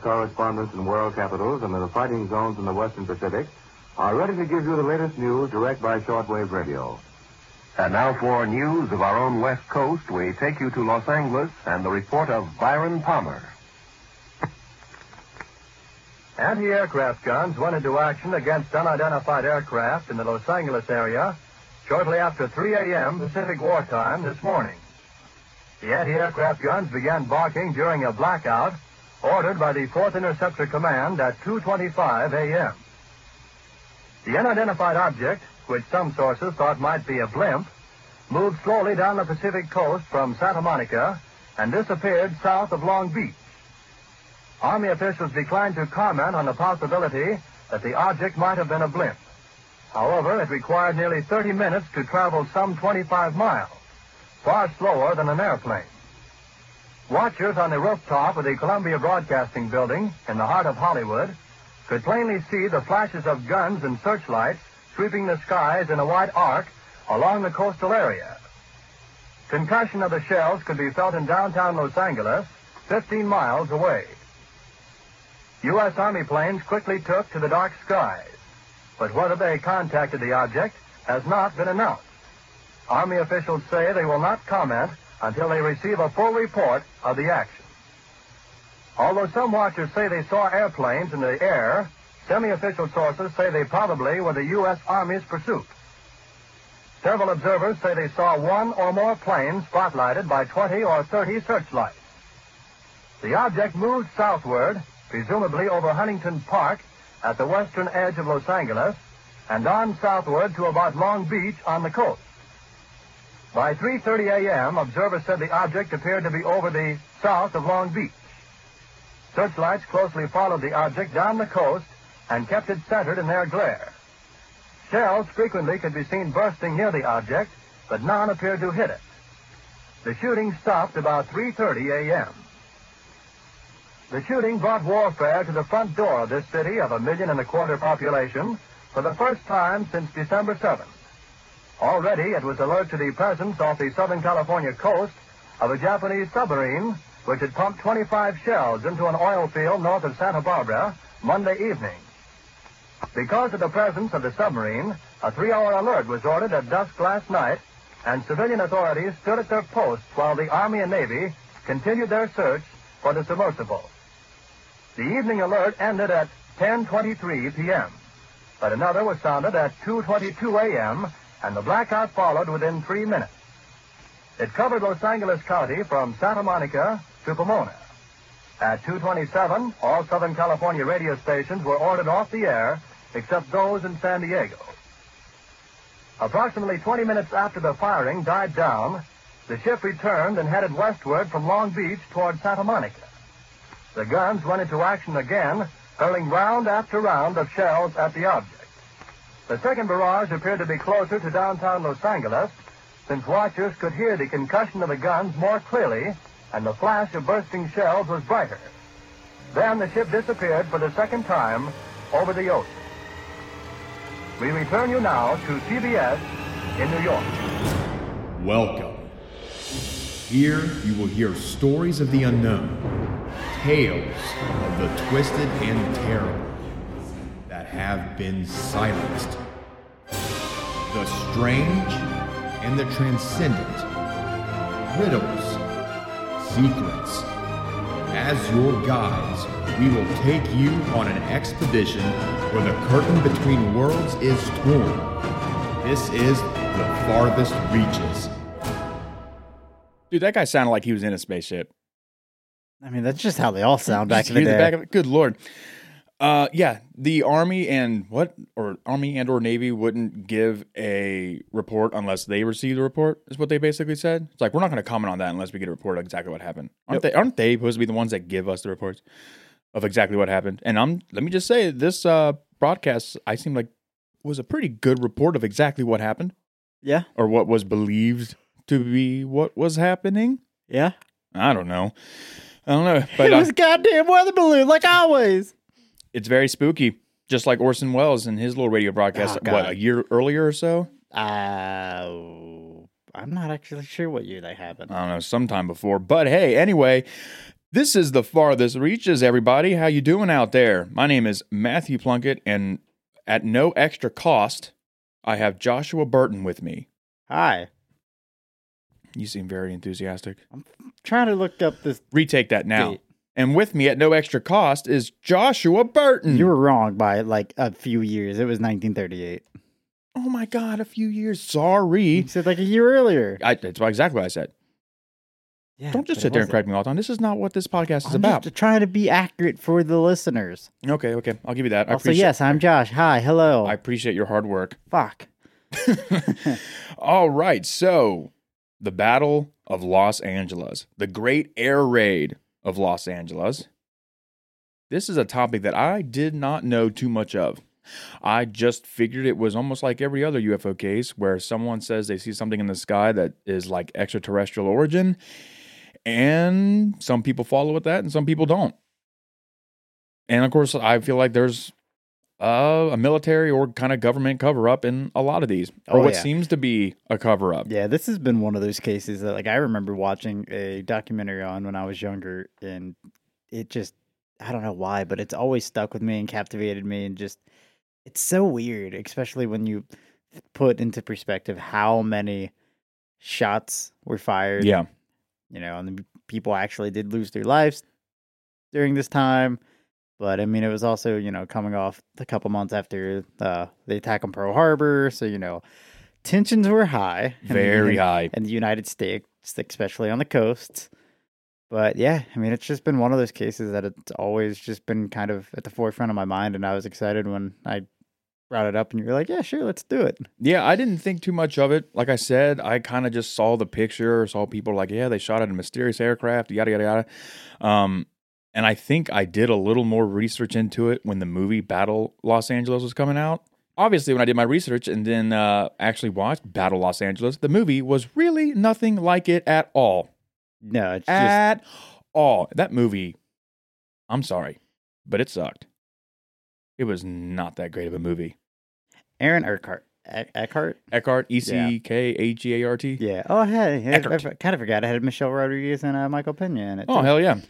correspondents in world capitals and in the fighting zones in the Western Pacific are ready to give you the latest news direct by shortwave radio. And now for news of our own West Coast, we take you to Los Angeles and the report of Byron Palmer. Anti-aircraft guns went into action against unidentified aircraft in the Los Angeles area shortly after 3 a.m. Pacific wartime this morning. The anti-aircraft guns began barking during a blackout ordered by the 4th Interceptor Command at 2.25 a.m. The unidentified object, which some sources thought might be a blimp, moved slowly down the Pacific coast from Santa Monica and disappeared south of Long Beach. Army officials declined to comment on the possibility that the object might have been a blimp. However, it required nearly 30 minutes to travel some 25 miles, far slower than an airplane. Watchers on the rooftop of the Columbia Broadcasting Building in the heart of Hollywood could plainly see the flashes of guns and searchlights sweeping the skies in a wide arc along the coastal area. Concussion of the shells could be felt in downtown Los Angeles, 15 miles away. U.S. Army planes quickly took to the dark skies, but whether they contacted the object has not been announced. Army officials say they will not comment until they receive a full report of the action. Although some watchers say they saw airplanes in the air, semi-official sources say they probably were the U.S. Army's pursuit. Several observers say they saw one or more planes spotlighted by 20 or 30 searchlights. The object moved southward, presumably over Huntington Park at the western edge of Los Angeles, and on southward to about Long Beach on the coast. By 3.30 a.m., observers said the object appeared to be over the south of Long Beach. Searchlights closely followed the object down the coast and kept it centered in their glare. Shells frequently could be seen bursting near the object, but none appeared to hit it. The shooting stopped about 3.30 a.m. The shooting brought warfare to the front door of this city of a million and a quarter population for the first time since December 7th. Already it was alert to the presence off the Southern California coast of a Japanese submarine which had pumped 25 shells into an oil field north of Santa Barbara Monday evening. Because of the presence of the submarine, a three-hour alert was ordered at dusk last night, and civilian authorities stood at their posts while the Army and Navy continued their search for the submersible. The evening alert ended at 10.23 p.m., but another was sounded at 2.22 a.m., and the blackout followed within three minutes. It covered Los Angeles County from Santa Monica to Pomona. At 2.27, all Southern California radio stations were ordered off the air, except those in San Diego. Approximately 20 minutes after the firing died down, the ship returned and headed westward from Long Beach toward Santa Monica. The guns went into action again, hurling round after round of shells at the object. The second barrage appeared to be closer to downtown Los Angeles, since watchers could hear the concussion of the guns more clearly, and the flash of bursting shells was brighter. Then the ship disappeared for the second time over the ocean. We return you now to CBS in New York. Welcome. Here you will hear stories of the unknown, tales of the twisted and terrible have been silenced, the strange and the transcendent, riddles, secrets. As your guides, we will take you on an expedition where the curtain between worlds is torn. This is the farthest reaches. Dude, that guy sounded like he was in a spaceship. I mean, that's just how they all sound back Just in the hear day. back of it. Good lord. Uh, yeah, the army and what or army and or navy wouldn't give a report unless they received the report. Is what they basically said. It's like we're not going to comment on that unless we get a report of exactly what happened. Aren't they? Aren't they supposed to be the ones that give us the reports of exactly what happened? And I'm let me just say this uh broadcast I seem like was a pretty good report of exactly what happened yeah, or what was believed to be what was happening. yeah. I don't know. I don't know, but it was a goddamn weather balloon, like always. It's very spooky, just like Orson Welles and his little radio broadcast. Oh, what a year earlier or so? Uh, I'm not actually sure what year they happened. I don't know, sometime before. But hey, anyway, this is the farthest reaches, everybody. How you doing out there? My name is Matthew Plunkett, and at no extra cost, I have Joshua Burton with me. Hi. You seem very enthusiastic. I'm trying to look up this Retake that now. date. And with me at no extra cost is Joshua Burton. You were wrong by like a few years. It was 1938. oh my God, a few years. Sorry. You said like a year earlier. I, that's exactly what I said. Yeah, Don't just sit there and correct me all the time. This is not what this podcast is I'm about. just trying to be accurate for the listeners. Okay, okay. I'll give you that. I also, appreciate, yes, I'm Josh. Hi, hello. I appreciate your hard work. Fuck. All right. So, the Battle of Los Angeles, the Great Air Raid of Los Angeles. This is a topic that I did not know too much of. I just figured it was almost like every other UFO case where someone says they see something in the sky that is like extraterrestrial origin, and some people follow with that and some people don't. And of course, I feel like there's uh, a military or kind of government cover up in a lot of these, or Oh, what yeah. seems to be a cover up. Yeah, this has been one of those cases that like I remember watching a documentary on when I was younger and it just I don't know why, but it's always stuck with me and captivated me and just it's so weird, especially when you put into perspective how many shots were fired. Yeah. You know, and the people actually did lose their lives during this time. But I mean, it was also, you know, coming off a couple months after uh, the attack on Pearl Harbor. So, you know, tensions were high. Very in- high. in the United States, especially on the coasts. But yeah, I mean, it's just been one of those cases that it's always just been kind of at the forefront of my mind. And I was excited when I brought it up and you were like, yeah, sure, let's do it. Yeah, I didn't think too much of it. Like I said, I kind of just saw the picture, saw people like, yeah, they shot at a mysterious aircraft, yada yada yada. Um, and I think I did a little more research into it when the movie Battle Los Angeles was coming out. Obviously, when I did my research and then uh, actually watched Battle Los Angeles, the movie was really nothing like it at all. No, it's just, At all. That movie, I'm sorry, but it sucked. It was not that great of a movie. Aaron Eckhart. Eckhart? Eckhart, E C K H E A R T. Yeah. Oh, hey. I, Eckhart. kind of forgot I had Michelle Rodriguez and uh, Michael Pena in it. Oh, hell yeah.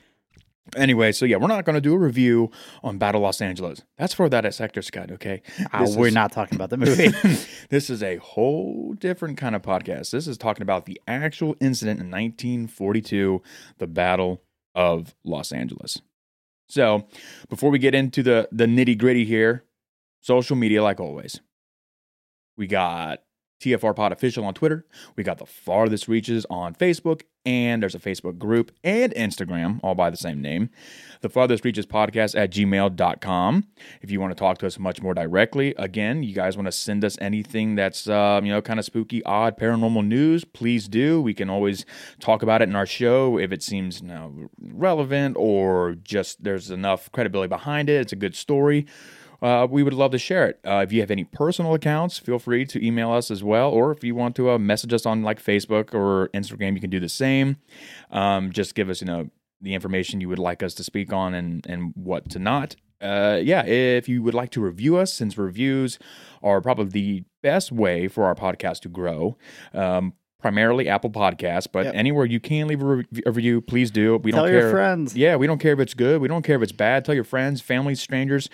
Anyway, so yeah, we're not going to do a review on Battle Los Angeles. That's for that at Sector Scott, okay? Ah, this we're is- not talking about the movie. this is a whole different kind of podcast. This is talking about the actual incident in 1942, the Battle of Los Angeles. So, before we get into the the nitty gritty here, social media, like always, we got TFR Pod Official on Twitter. We got the farthest reaches on Facebook, and there's a Facebook group and Instagram, all by the same name. The farthest reaches podcast at gmail.com. If you want to talk to us much more directly, again, you guys want to send us anything that's, um, you know, kind of spooky, odd, paranormal news, please do. We can always talk about it in our show if it seems you know, relevant or just there's enough credibility behind it. It's a good story uh, we would love to share it. Uh, if you have any personal accounts, feel free to email us as well. Or if you want to uh, message us on like Facebook or Instagram, you can do the same. Um, just give us, you know, the information you would like us to speak on and and what to not. Uh, yeah, if you would like to review us, since reviews are probably the best way for our podcast to grow. Um, primarily Apple Podcasts, but Yep. anywhere you can leave a, re- a review, please do. We Tell don't your care. friends. Yeah, we don't care if it's good. We don't care if it's bad. Tell your friends, family, strangers,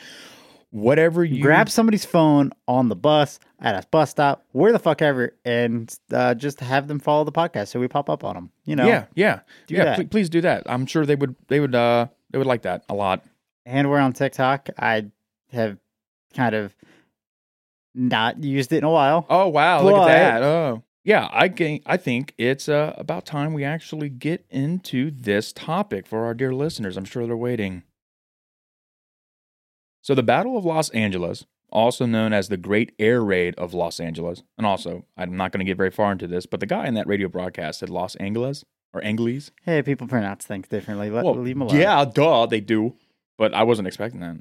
whatever you Grab somebody's phone on the bus, at a bus stop, where the fuck ever, and uh, just have them follow the podcast so we pop up on them. You know? Yeah, yeah, Do yeah. pl- please do that. I'm sure they would. They would. Uh, they would like that a lot. and we're on TikTok. I have kind of not used it in a while. Oh wow! look at that. Oh yeah. I think. I think it's uh, about time we actually get into this topic for our dear listeners. I'm sure they're waiting. So the Battle of Los Angeles, also known as the Great Air Raid of Los Angeles, and also I'm not going to get very far into this, but the guy in that radio broadcast said Los Angeles or Angeles. Hey, people pronounce things differently. Let, Well, leave them alone. Yeah, duh, they do. But I wasn't expecting that.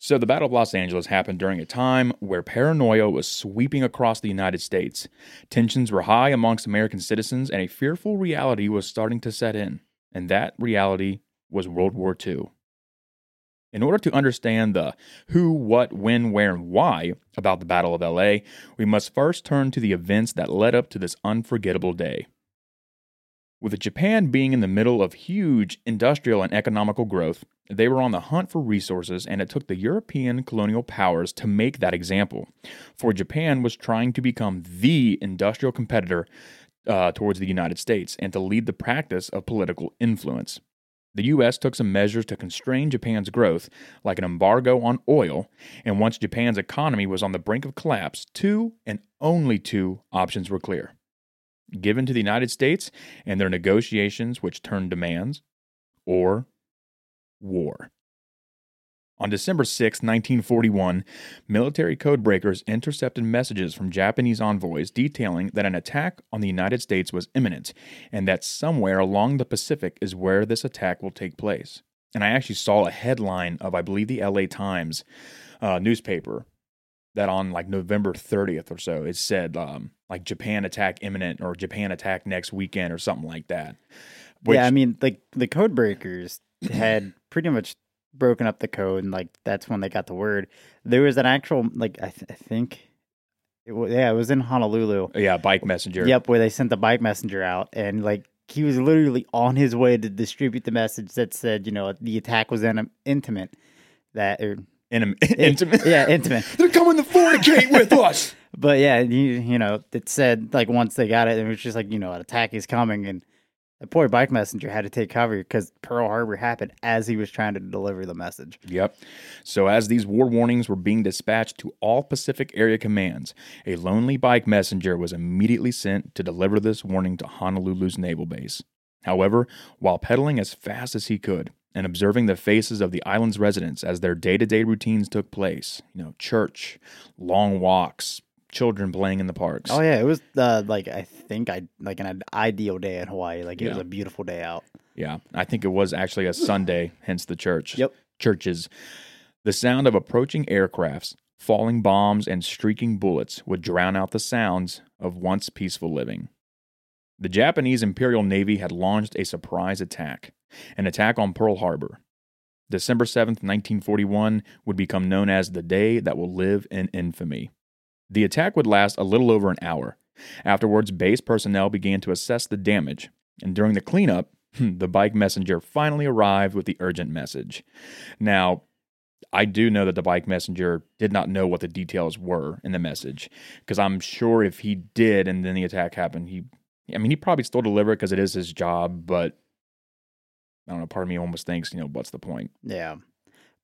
So, the Battle of Los Angeles happened during a time where paranoia was sweeping across the United States. Tensions were high amongst American citizens, and a fearful reality was starting to set in. And that reality was World War II. In order to understand the who, what, when, where, and why about the Battle of LA, we must first turn to the events that led up to this unforgettable day. With Japan being in the middle of huge industrial and economical growth, they were on the hunt for resources, and it took the European colonial powers to make that example. For Japan was trying to become the industrial competitor uh, towards the United States and to lead the practice of political influence. The U.S. took some measures to constrain Japan's growth, like an embargo on oil, and once Japan's economy was on the brink of collapse, two and only two options were clear given to the United States and their negotiations, which turned demands, or war. On December 6, 1941, military codebreakers intercepted messages from Japanese envoys detailing that an attack on the United States was imminent and that somewhere along the Pacific is where this attack will take place. And I actually saw a headline of, I believe, the LA Times uh, newspaper that on like November 30th or so, it said um, like Japan attack imminent or Japan attack next weekend or something like that. Which, yeah, I mean, like the code breakers had pretty much broken up the code, and like that's when they got the word. There was an actual like I, th- I think, it was, yeah, it was in Honolulu. Oh, yeah, bike messenger. Yep, where they sent the bike messenger out, and like he was literally on his way to distribute the message that said, you know, the attack was in, intimate. That er, or in, intimate. Yeah, intimate. They're coming to fornicate with us. But yeah, you, you know, it said like once they got it, it was just like you know, an attack is coming, and the poor bike messenger had to take cover because Pearl Harbor happened as he was trying to deliver the message. Yep. So, as these war warnings were being dispatched to all Pacific area commands, a lonely bike messenger was immediately sent to deliver this warning to Honolulu's naval base. However, while pedaling as fast as he could and observing the faces of the island's residents as their day to day routines took place, you know, church, long walks, children playing in the parks. Oh yeah, it was uh, like I think I like an ideal day in Hawaii. Like it yeah. was a beautiful day out. Yeah, I think it was actually a Sunday, hence the church. Yep. Churches. The sound of approaching aircrafts, falling bombs, and streaking bullets would drown out the sounds of once peaceful living. The Japanese Imperial Navy had launched a surprise attack, an attack on Pearl Harbor. December 7th, 1941 would become known as the day that will live in infamy. The attack would last a little over an hour. Afterwards, base personnel began to assess the damage, and during the cleanup, the bike messenger finally arrived with the urgent message. Now, I do know that the bike messenger did not know what the details were in the message, because I'm sure if he did and then the attack happened, he, I mean, he probably still delivered because it is his job, but I don't know. Part of me almost thinks, you know, what's the point? Yeah.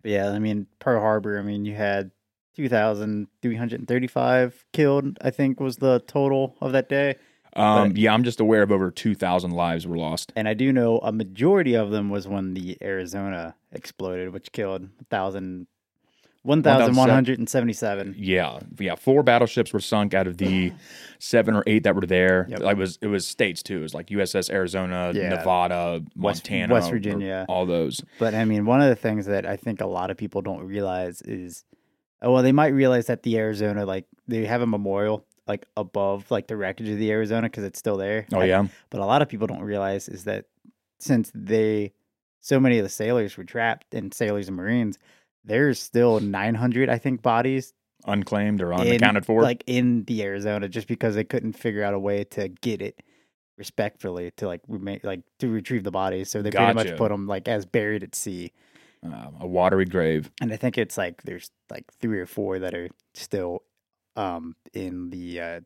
Yeah, I mean, Pearl Harbor, I mean, you had 2,335 killed, I think was the total of that day. Um, but, yeah, I'm just aware of over 2,000 lives were lost. And I do know a majority of them was when the Arizona exploded, which killed 1,000. 1,177. Yeah, yeah. Four battleships were sunk out of the seven or eight that were there. Yep. It was it was states too. It was like USS Arizona, yeah. Nevada, Montana, West, West Virginia, all those. But I mean, one of the things that I think a lot of people don't realize is Oh, well, they might realize that the Arizona, like, they have a memorial like above like the wreckage of the Arizona because it's still there. Oh yeah. But a lot of people don't realize is that since they, so many of the sailors were trapped and sailors and Marines, there's still 900 I think bodies unclaimed or unaccounted for, like in the Arizona, just because they couldn't figure out a way to get it respectfully to like remake like to retrieve the bodies. So they gotcha. pretty much put them like as buried at sea uh, a watery grave. And I think it's like there's like three or four that are still um, in the uh,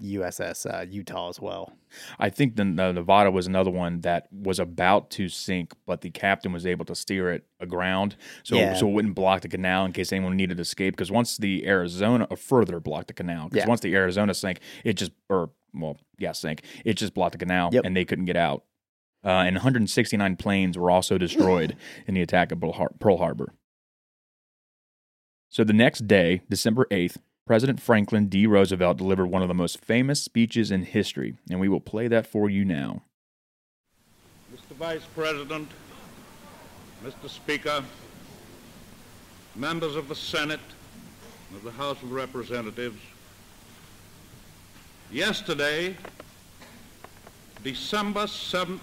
USS uh, Utah as well. I think the, the, Nevada was another one that was about to sink, but the captain was able to steer it aground, so yeah. so it wouldn't block the canal in case anyone needed to escape. Because once the Arizona or further blocked the canal, because yeah. once the Arizona sank, it just or well, yeah, sank. It just blocked the canal, yep. and they couldn't get out uh, and 169 planes were also destroyed in the attack of Pearl Harbor. So the next day, December 8th, President Franklin D. Roosevelt delivered one of the most famous speeches in history, and we will play that for you now. Mr. Vice President, Mr. Speaker, members of the Senate, of the House of Representatives, yesterday, December 7th,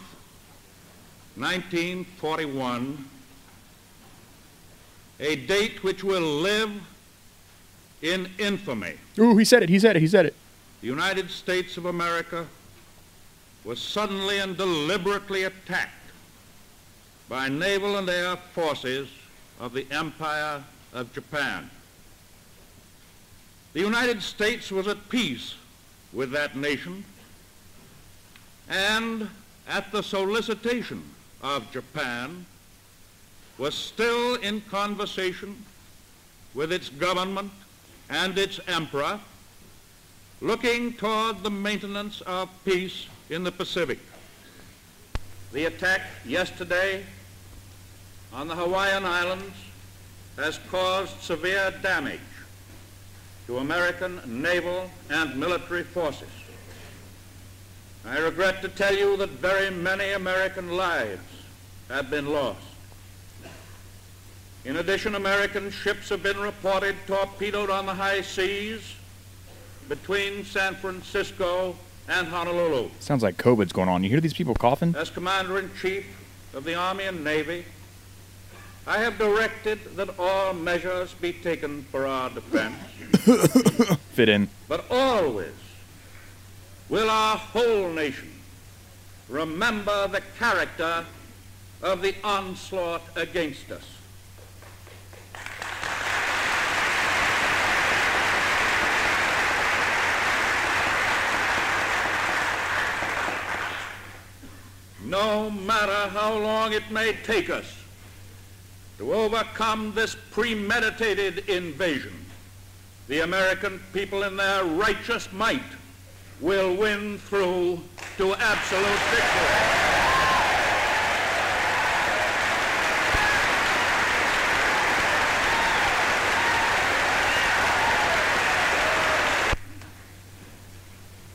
1941, a date which will live in infamy. Ooh, he said it. He said it. He said it. The United States of America was suddenly and deliberately attacked by naval and air forces of the Empire of Japan. The United States was at peace with that nation and at the solicitation of Japan was still in conversation with its government and its emperor looking toward the maintenance of peace in the Pacific. The attack yesterday on the Hawaiian Islands has caused severe damage to American naval and military forces. I regret to tell you that very many American lives have been lost. In addition, American ships have been reported torpedoed on the high seas between San Francisco and Honolulu. Sounds like COVID's going on. You hear these people coughing? As Commander-in-Chief of the Army and Navy, I have directed that all measures be taken for our defense, Fit in. but always will our whole nation remember the character of the onslaught against us. No matter how long it may take us to overcome this premeditated invasion, the American people in their righteous might will win through to absolute victory.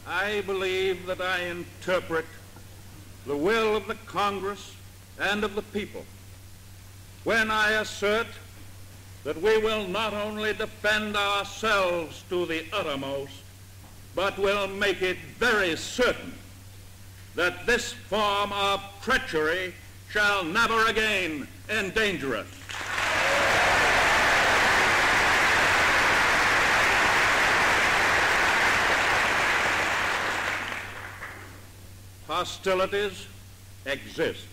I believe that I interpret the will of the Congress and of the people when I assert that we will not only defend ourselves to the uttermost, but will make it very certain that this form of treachery shall never again endanger us. Hostilities exist.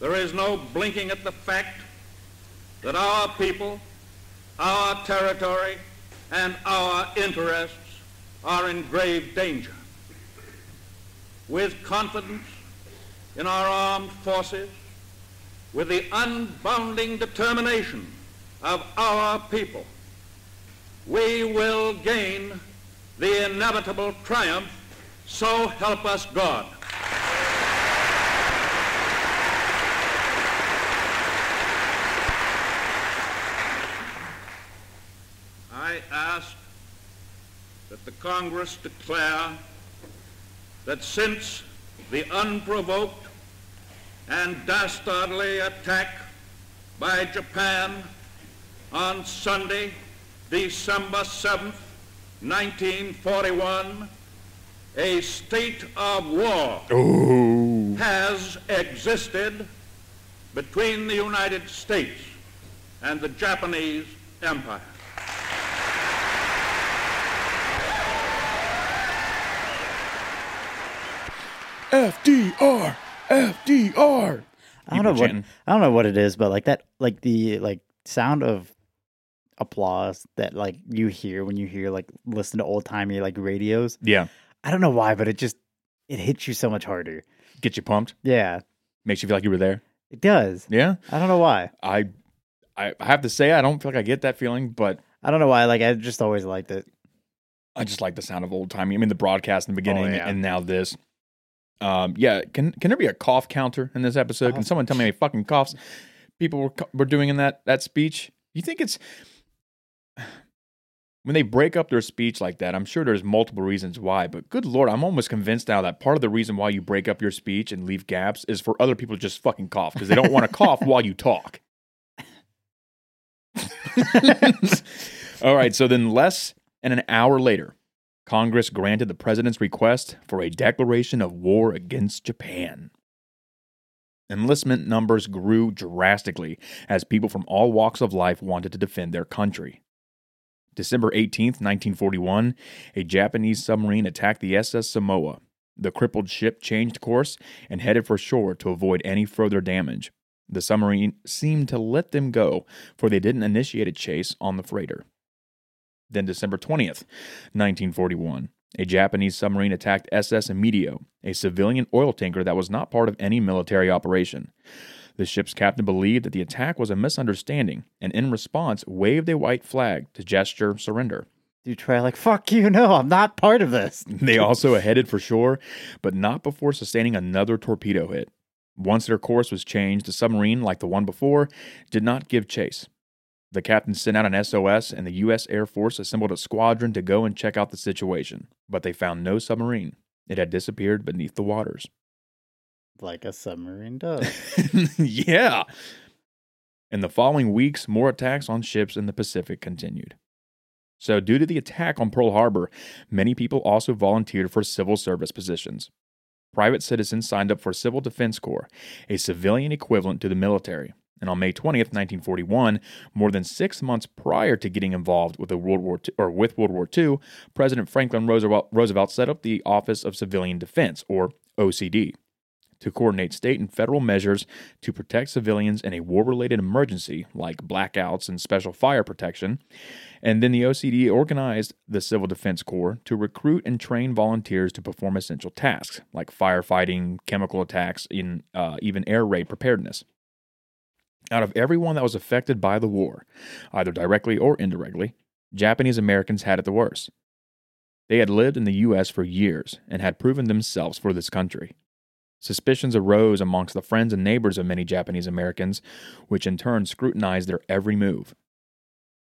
There is no blinking at the fact that our people, our territory, and our interests are in grave danger. With confidence in our armed forces, with the unbounding determination of our people, we will gain the inevitable triumph, so help us God. I ask that the Congress declare that since the unprovoked and dastardly attack by Japan on Sunday, December 7, 1941, a state of war has existed between the United States and the Japanese Empire. FDR! FDR! I don't know what. I don't know what it is, but like that, like the like sound of applause that like you hear when you hear like listen to old timey like radios. Yeah. I don't know why, but it just it hits you so much harder. Get you pumped. Yeah, Makes you feel like you were there. it does. Yeah. I don't know why. I I I have to say I don't feel like I get that feeling, but I don't know why. Like I just always liked it. I just like the sound of old timey. I mean the broadcast in the beginning oh, yeah. and now this. Um yeah, can can there be a cough counter in this episode? Can someone tell me how many fucking coughs people were, were doing in that that speech? You think it's when they break up their speech like that, I'm sure there's multiple reasons why, but good lord, I'm almost convinced now that part of the reason why you break up your speech and leave gaps is for other people to just fucking cough because they don't want to cough while you talk. All right, so then less than an hour later, Congress granted the president's request for a declaration of war against Japan. Enlistment numbers grew drastically as people from all walks of life wanted to defend their country. December 18, 1941, a Japanese submarine attacked the SS Samoa. The crippled ship changed course and headed for shore to avoid any further damage. The submarine seemed to let them go, for they didn't initiate a chase on the freighter. Then, December 20th, 1941, a Japanese submarine attacked SS Emidio, a civilian oil tanker that was not part of any military operation. The ship's captain believed that the attack was a misunderstanding and, in response, waved a white flag to gesture surrender. You try like fuck you, no, I'm not part of this. They also headed for shore, but not before sustaining another torpedo hit. Once their course was changed, the submarine, like the one before, did not give chase. The captain sent out an SOS, and the U.S. Air Force assembled a squadron to go and check out the situation, but they found no submarine. It had disappeared beneath the waters. Like a submarine does. yeah. In the following weeks, more attacks on ships in the Pacific continued. So, due to the attack on Pearl Harbor, many people also volunteered for civil service positions. Private citizens signed up for Civil Defense Corps, a civilian equivalent to the military. And on May 20th, 1941, more than six months prior to getting involved with World War II, or with World War II, President Franklin Roosevelt, Roosevelt set up the Office of Civilian Defense, or OCD to coordinate state and federal measures to protect civilians in a war related emergency like blackouts and special fire protection. And then the OCD organized the Civil Defense Corps to recruit and train volunteers to perform essential tasks like firefighting, chemical attacks, and uh, even air raid preparedness. Out of everyone that was affected by the war, either directly or indirectly, Japanese Americans had it the worst. They had lived in the U.S. for years and had proven themselves for this country. Suspicions arose amongst the friends and neighbors of many Japanese Americans, which in turn scrutinized their every move.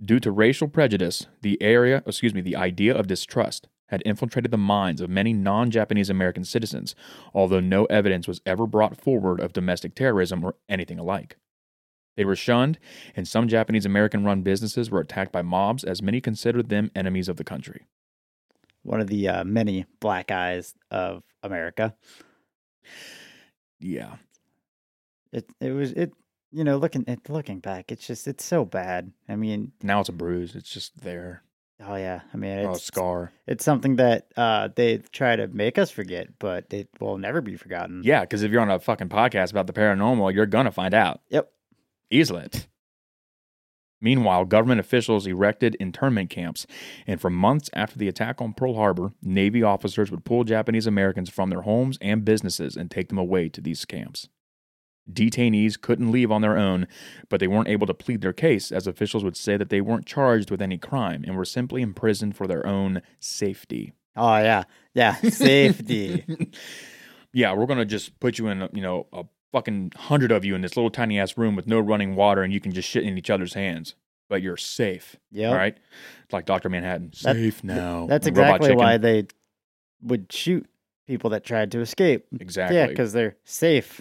Due to racial prejudice, the area, excuse me, the idea of distrust had infiltrated the minds of many non-Japanese American citizens, although no evidence was ever brought forward of domestic terrorism or anything alike. They were shunned, and some Japanese American run businesses were attacked by mobs as many considered them enemies of the country. One of the uh, many black eyes of America. Yeah. It it was it you know looking it looking back it's just it's so bad. I mean Now it's a bruise. It's just there. oh yeah I mean Oh, it's scar. it's something that uh they try to make us forget but it will never be forgotten. Yeah, because if you're on a fucking podcast about the paranormal, you're gonna find out. Yep. Easily. Meanwhile, government officials erected internment camps, and for months after the attack on Pearl Harbor, Navy officers would pull Japanese Americans from their homes and businesses and take them away to these camps. Detainees couldn't leave on their own, but they weren't able to plead their case, as officials would say that they weren't charged with any crime and were simply imprisoned for their own safety. Oh yeah. Yeah. Safety. yeah, we're gonna just put you in, a, you know, a fucking hundred of you in this little tiny ass room with no running water, and you can just shit in each other's hands, but you're safe. Yeah. All right, it's like Doctor Manhattan, That- safe now. That's And exactly why they would shoot people that tried to escape. Exactly. Yeah, because they're safe.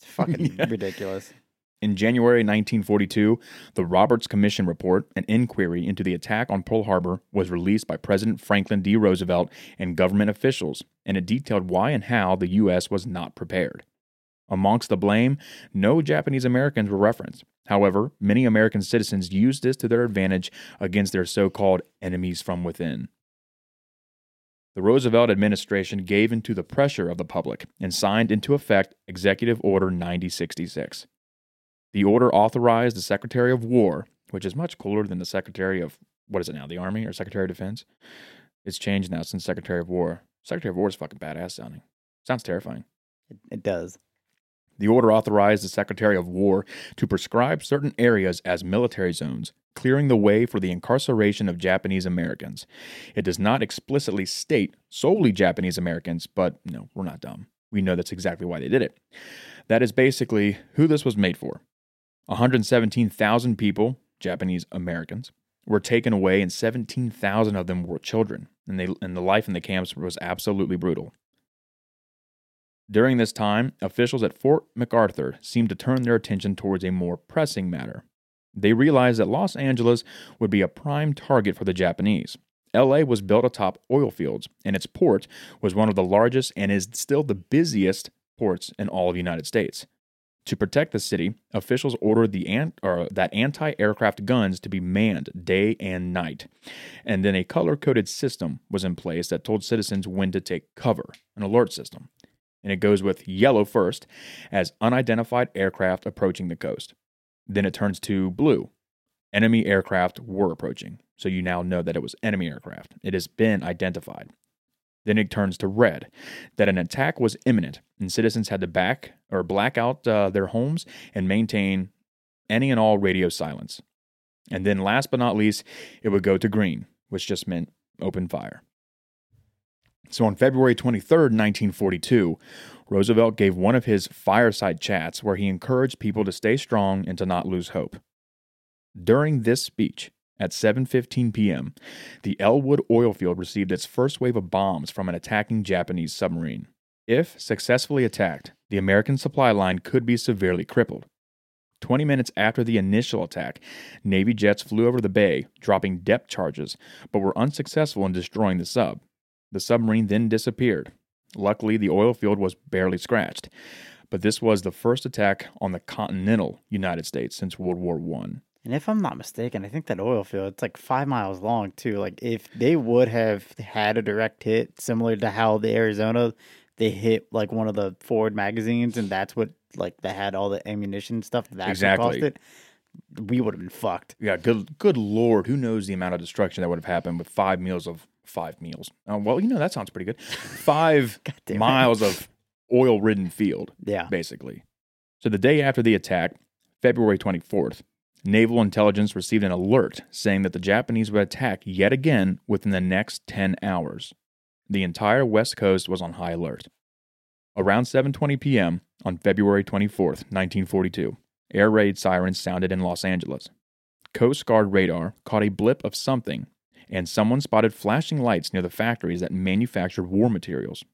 It's fucking Yeah. ridiculous. In January 1942, the Roberts Commission report, an inquiry into the attack on Pearl Harbor, was released by President Franklin D. Roosevelt and government officials, and it detailed why and how the U.S. was not prepared. Amongst the blame, no Japanese Americans were referenced. However, many American citizens used this to their advantage against their so called enemies from within. The Roosevelt administration gave in to the pressure of the public and signed into effect Executive Order 9066. The order authorized the Secretary of War, which is much cooler than the Secretary of, what is it now, the Army or Secretary of Defense? It's changed now since Secretary of War. Secretary of War is fucking badass sounding. Sounds terrifying. It, it does. The order authorized the Secretary of War to prescribe certain areas as military zones, clearing the way for the incarceration of Japanese Americans. It does not explicitly state solely Japanese Americans, but no, we're not dumb. We know that's exactly why they did it. That is basically who this was made for. 117,000 people, Japanese Americans, were taken away, and 17,000 of them were children. And, they, and the life in the camps was absolutely brutal. During this time, officials at Fort MacArthur seemed to turn their attention towards a more pressing matter. They realized that Los Angeles would be a prime target for the Japanese. LA was built atop oil fields, and its port was one of the largest and is still the busiest ports in all of the United States. To protect the city, officials ordered the or that anti-aircraft guns to be manned day and night. And then a color-coded system was in place that told citizens when to take cover, an alert system. And it goes with yellow first as unidentified aircraft approaching the coast. Then it turns to blue. Enemy aircraft were approaching. So you now know that it was enemy aircraft. It has been identified. Then it turns to red, that an attack was imminent and citizens had to back or black out uh, their homes and maintain any and all radio silence. And then last but not least, it would go to green, which just meant open fire. So on February 23rd, 1942, Roosevelt gave one of his fireside chats where he encouraged people to stay strong and to not lose hope. During this speech, at 7:15 p.m., the Ellwood oil field received its first wave of bombs from an attacking Japanese submarine. If successfully attacked, the American supply line could be severely crippled. 20 minutes after the initial attack, Navy jets flew over the bay, dropping depth charges, but were unsuccessful in destroying the sub. The submarine then disappeared. Luckily, the oil field was barely scratched, but this was the first attack on the continental United States since World War I. And if I'm not mistaken, I think that oil field it's like five miles long too. Like if they would have had a direct hit, similar to how the Arizona they hit like one of the Ford magazines, and that's what like they had all the ammunition stuff that Exactly. caused it. We would have been fucked. Yeah, good good lord, who knows the amount of destruction that would have happened with five meals of five meals. Uh, well, you know that sounds pretty good. Five miles of oil-ridden field, Yeah. basically. So the day after the attack, February 24th, naval intelligence received an alert saying that the Japanese would attack yet again within the next 10 hours. The entire west coast was on high alert. Around 7:20 p.m. on February 24th, 1942, air raid sirens sounded in Los Angeles. Coast Guard radar caught a blip of something, and someone spotted flashing lights near the factories that manufactured war materials.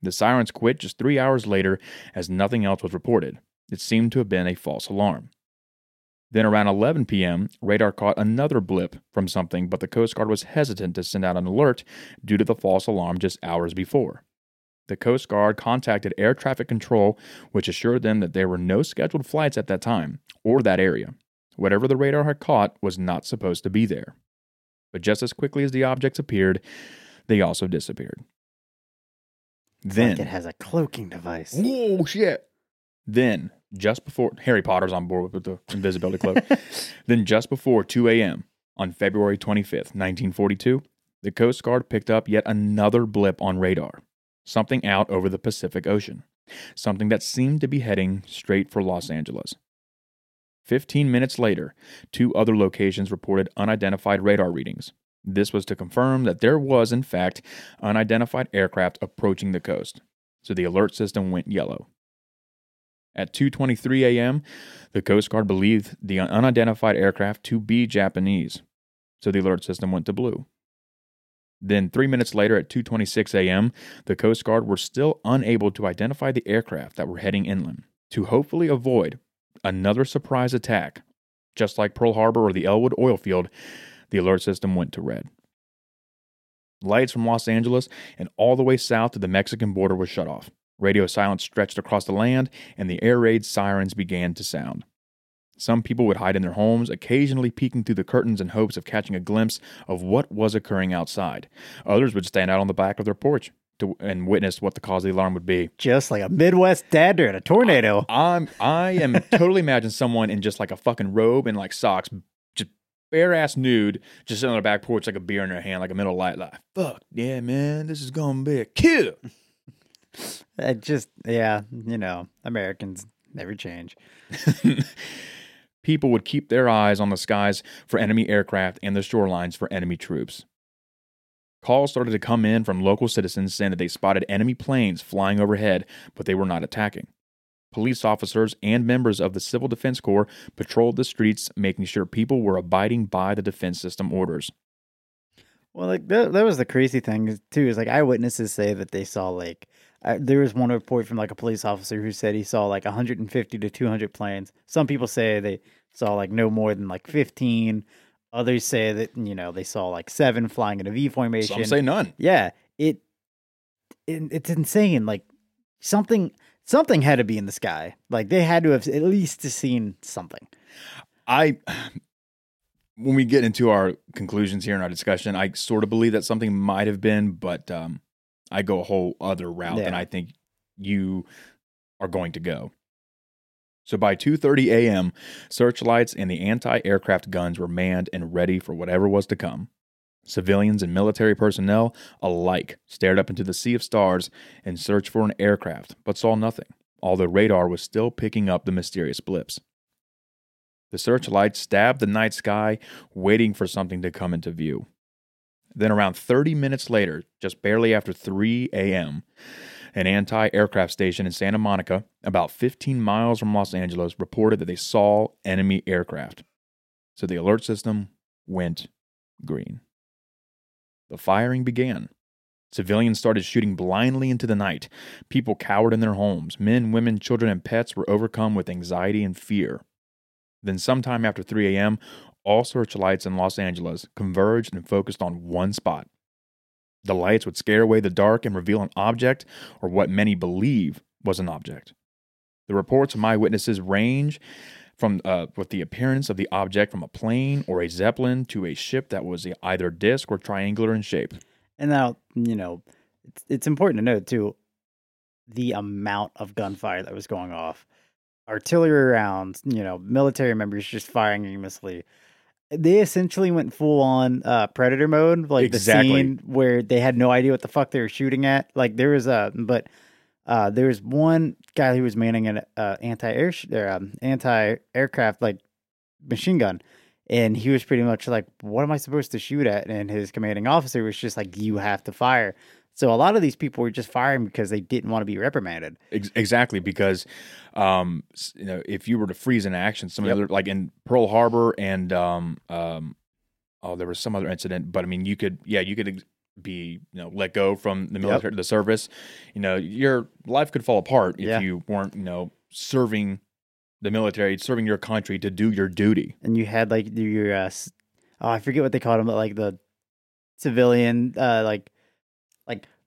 The sirens quit just three hours later as nothing else was reported. It seemed to have been a false alarm. Then around 11 p.m., radar caught another blip from something, but the Coast Guard was hesitant to send out an alert due to the false alarm just hours before. The Coast Guard contacted air traffic control, which assured them that there were no scheduled flights at that time or that area. Whatever the radar had caught was not supposed to be there. But just as quickly as the objects appeared, they also disappeared. Then like it has a cloaking device. Whoa, shit. Then, just before Harry Potter's on board with the invisibility cloak, then just before 2 a.m. on February 25th, 1942, the Coast Guard picked up yet another blip on radar. Something out over the Pacific Ocean. Something that seemed to be heading straight for Los Angeles. 15 minutes later, two other locations reported unidentified radar readings. This was to confirm that there was, in fact, unidentified aircraft approaching the coast, so the alert system went yellow. At 2:23 a.m., the Coast Guard believed the unidentified aircraft to be Japanese, so the alert system went to blue. Then 3 minutes later at 2:26 a.m., the Coast Guard were still unable to identify the aircraft that were heading inland to hopefully avoid another surprise attack. Just like Pearl Harbor or the Ellwood oil field, the alert system went to red. Lights from Los Angeles and all the way south to the Mexican border were shut off. Radio silence stretched across the land, and the air raid sirens began to sound. Some people would hide in their homes, occasionally peeking through the curtains in hopes of catching a glimpse of what was occurring outside. Others would stand out on the back of their porch to, and witness what the cause of the alarm would be. Just like a Midwest dad during a tornado. I'm I am totally imagine someone in just like a fucking robe and like socks, just bare ass nude, just sitting on the back porch like a beer in their hand, like a Miller Lite, like fuck yeah, man, this is gonna be a kill. It just, yeah, you know, Americans never change. People would keep their eyes on the skies for enemy aircraft and the shorelines for enemy troops. Calls started to come in from local citizens saying that they spotted enemy planes flying overhead, but they were not attacking. Police officers and members of the Civil Defense Corps patrolled the streets, making sure people were abiding by the defense system orders. Well, like that, that was the crazy thing too. Is like eyewitnesses say that they saw like there was one report from like a police officer who said he saw like 150 to 200 planes. Some people say they saw like no more than like 15. Others say that you know they saw like seven flying in a V formation. Some say none. yeah, it, it it's insane. Like something something had to be in the sky. Like they had to have at least seen something. I when we get into our conclusions here in our discussion, I sort of believe that something might have been, but um, I go a whole other route than I think you are going to go. So by 2:30 a.m., searchlights and the anti-aircraft guns were manned and ready for whatever was to come. Civilians and military personnel alike stared up into the sea of stars in search for an aircraft, but saw nothing, although radar was still picking up the mysterious blips. The searchlights stabbed the night sky, waiting for something to come into view. Then, around 30 minutes later, just barely after 3 a.m., an anti aircraft station in Santa Monica, about 15 miles from Los Angeles, reported that they saw enemy aircraft. So the alert system went green. The firing began. Civilians started shooting blindly into the night. People cowered in their homes. Men, women, children, and pets were overcome with anxiety and fear. Then, sometime after 3 a.m., all searchlights in Los Angeles converged and focused on one spot. The lights would scare away the dark and reveal an object, or what many believe was an object. The reports from eyewitnesses range from uh, with the appearance of the object from a plane or a zeppelin to a ship that was either disc or triangular in shape. And now, you know, it's, it's important to note too the amount of gunfire that was going off. Artillery rounds, you know, military members just firing aimlessly. They essentially went full on uh, predator mode, like Exactly. the scene where they had no idea what the fuck they were shooting at. Like there was a, but uh, there was one guy who was manning an uh, anti air or um, anti aircraft like machine gun, and he was pretty much like, "What am I supposed to shoot at?" And his commanding officer was just like, "You have to fire." So a lot of these people were just firing because they didn't want to be reprimanded. Exactly because um you know if you were to freeze in action some Yep. other like in Pearl Harbor and um um oh there was some other incident but I mean you could yeah you could be you know let go from the military the service you know your life could fall apart if Yeah. you weren't you know serving the military serving your country to do your duty And you had like your uh, oh I forget what they called them, but like the civilian uh like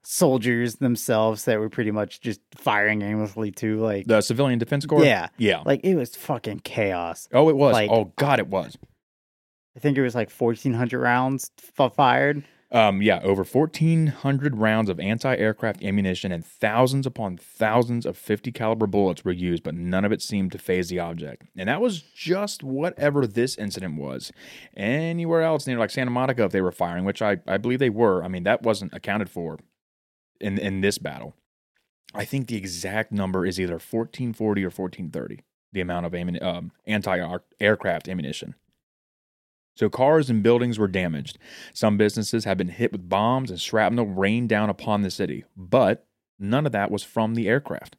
soldiers themselves that were pretty much just firing aimlessly too. Like the civilian defense corps yeah, yeah like it was fucking chaos. oh it was like- oh god it was I think it was like fourteen hundred rounds f- fired. Um, yeah, over 1,400 rounds of anti-aircraft ammunition and thousands upon thousands of 50 caliber bullets were used, but none of it seemed to faze the object. And that was just whatever this incident was. Anywhere else near like Santa Monica, if they were firing, which I, I believe they were, I mean, that wasn't accounted for in, in this battle. I think the exact number is either 1440 or 1430, the amount of um, anti-aircraft ammunition. So cars and buildings were damaged. Some businesses have been hit with bombs and shrapnel rained down upon the city, but none of that was from the aircraft.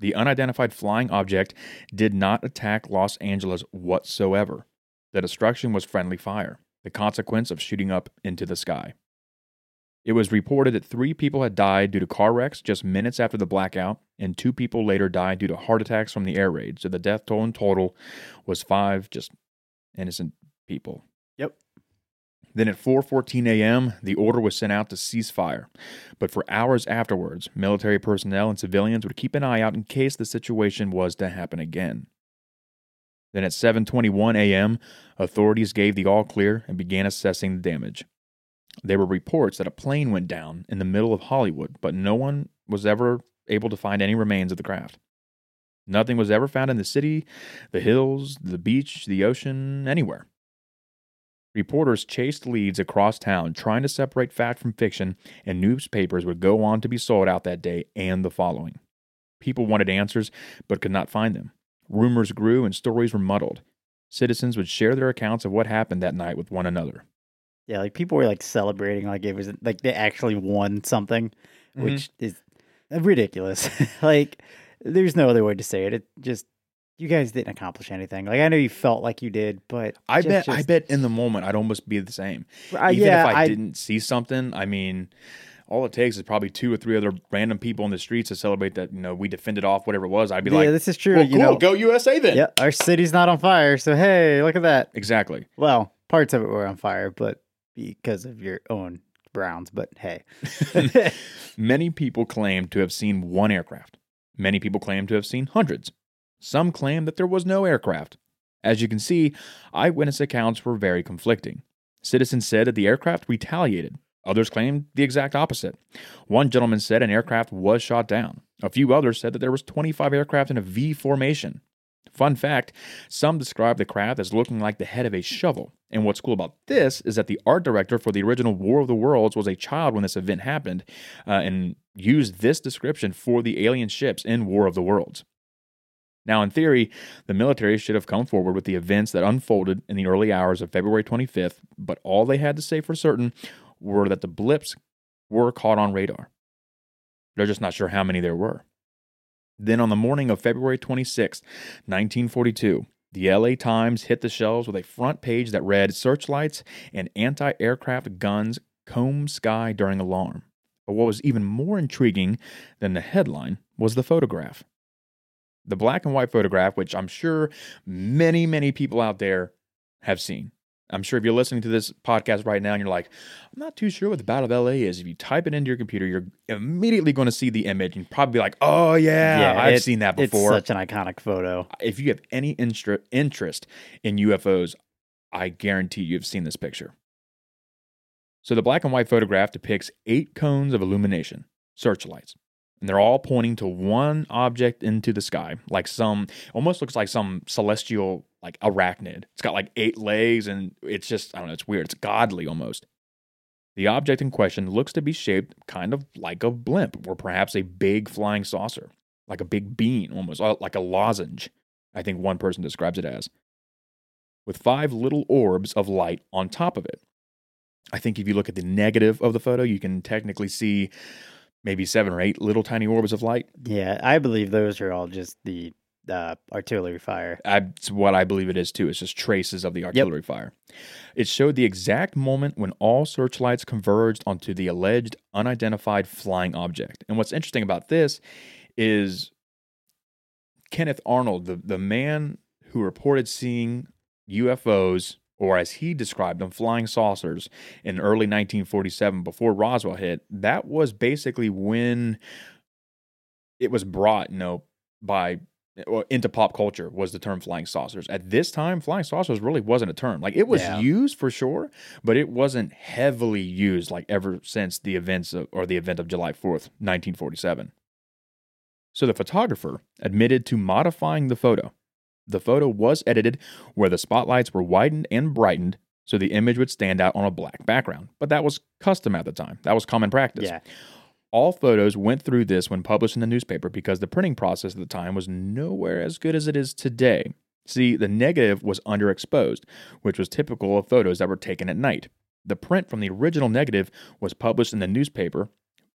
The unidentified flying object did not attack Los Angeles whatsoever. The destruction was friendly fire, the consequence of shooting up into the sky. It was reported that three people had died due to car wrecks just minutes after the blackout, and two people later died due to heart attacks from the air raid. So the death toll in total was five just innocent people. Yep. Then at 4:14 a.m., the order was sent out to cease fire. But for hours afterwards, military personnel and civilians would keep an eye out in case the situation was to happen again. Then at 7:21 a.m., authorities gave the all clear and began assessing the damage. There were reports that a plane went down in the middle of Hollywood, but no one was ever able to find any remains of the craft. Nothing was ever found in the city, the hills, the beach, the ocean, anywhere. Reporters chased leads across town trying to separate fact from fiction, and newspapers would go on to be sold out that day and the following. People wanted answers but could not find them. Rumors grew and stories were muddled. Citizens would share their accounts of what happened that night with one another. Yeah, like people were like celebrating like it was like they actually won something, Mm-hmm. which is ridiculous. like there's no other way to say it. It just you guys didn't accomplish anything. Like I know you felt like you did, but I just- bet I bet in the moment I'd almost be the same. uh, Even yeah, if I, I didn't see something, I mean, all it takes is probably two or three other random people in the streets to celebrate that, you know, we defended off whatever it was. I'd be yeah, like, yeah, this is true. well, you cool, know, go USA then. yeah, our city's not on fire, so hey, look at that. Exactly. Well, parts of it were on fire, but because of your own Browns. But hey, Many people claimed to have seen one aircraft, Many people claim to have seen hundreds. Some claim that there was no aircraft. As you can see, eyewitness accounts were very conflicting. Citizens said that the aircraft retaliated. Others claimed the exact opposite. One gentleman said an aircraft was shot down. A few others said that there was 25 aircraft in a V formation. Fun fact, some describe the craft as looking like the head of a shovel. And what's cool about this is that the art director for the original War of the Worlds was a child when this event happened uh, and used this description for the alien ships in War of the Worlds. Now, in theory, the military should have come forward with the events that unfolded in the early hours of February 25th, but all they had to say for certain were that the blips were caught on radar. They're just not sure how many there were. Then, on the morning of February 26, 1942, the LA Times hit the shelves with a front page that read Searchlights and anti aircraft guns comb sky during alarm. But what was even more intriguing than the headline was the photograph. The black and white photograph, which I'm sure many, many people out there have seen. I'm sure if you're listening to this podcast right now and you're like, I'm not too sure what the Battle of LA is, if you type it into your computer, you're immediately going to see the image and probably be like, oh, yeah, I've it- seen that before. It's such an iconic photo. if you have any instra- interest in UFOs, I guarantee you've seen this picture. So the black and white photograph depicts eight cones of illumination, searchlights, and they're all pointing to one object into the sky, like some almost looks like some celestial like arachnid. It's got like eight legs and it's just I don't know, it's weird. It's godly almost. The object in question looks to be shaped kind of like a blimp or perhaps a big flying saucer, like a big bean almost, uh, like a lozenge. I think one person describes it as, with five little orbs of light on top of it. I think if you look at the negative of the photo, you can technically see maybe seven or eight little tiny orbs of light. Yeah, I believe those are all just the uh, artillery fire. That's what I believe it is too. It's just traces of the artillery fire. It showed the exact moment when all searchlights converged onto the alleged unidentified flying object. And what's interesting about this is Kenneth Arnold, the, the man who reported seeing UFOs, or as he described them, flying saucers in early 1947 before Roswell hit, that was basically when it was brought, you know, by or into pop culture was the term flying saucers. At this time, flying saucers really wasn't a term. Like it was Yeah. used for sure, but it wasn't heavily used like ever since the events of, or the event of July 4th, 1947. So the photographer admitted to modifying the photo. The photo was edited where the spotlights were widened and brightened so the image would stand out on a black background. But that was custom at the time. That was common practice. Yeah. All photos went through this when published in the newspaper because the printing process at the time was nowhere as good as it is today. See, the negative was underexposed, which was typical of photos that were taken at night. The print from the original negative was published in the newspaper,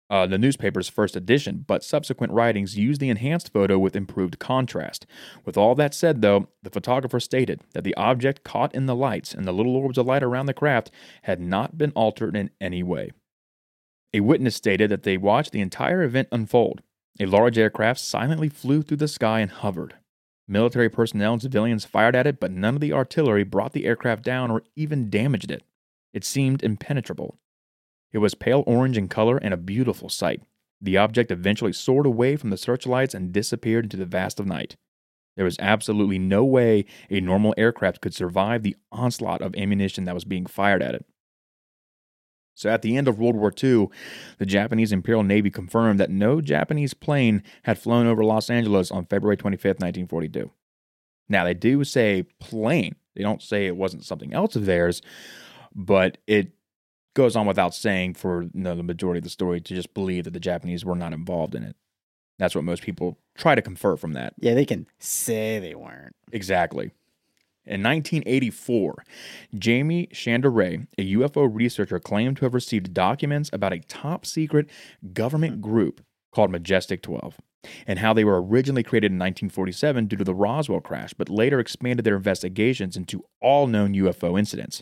uh, the newspaper's first edition, but subsequent writings used the enhanced photo with improved contrast. With all that said, though, the photographer stated that the object caught in the lights and the little orbs of light around the craft had not been altered in any way. A witness stated that they watched the entire event unfold. A large aircraft silently flew through the sky and hovered. Military personnel and civilians fired at it, but none of the artillery brought the aircraft down or even damaged it. It seemed impenetrable. It was pale orange in color and a beautiful sight. The object eventually soared away from the searchlights and disappeared into the vast of night. There was absolutely no way a normal aircraft could survive the onslaught of ammunition that was being fired at it. So, at the end of World War II, the Japanese Imperial Navy confirmed that no Japanese plane had flown over Los Angeles on February 25th, 1942. Now, they do say plane, they don't say it wasn't something else of theirs, but it goes on without saying for you know, the majority of the story to just believe that the Japanese were not involved in it. That's what most people try to confer from that. Yeah, they can say they weren't. Exactly. In 1984, Jamie Shandera, a UFO researcher, claimed to have received documents about a top secret government group called Majestic 12 and how they were originally created in 1947 due to the Roswell crash, but later expanded their investigations into all known UFO incidents.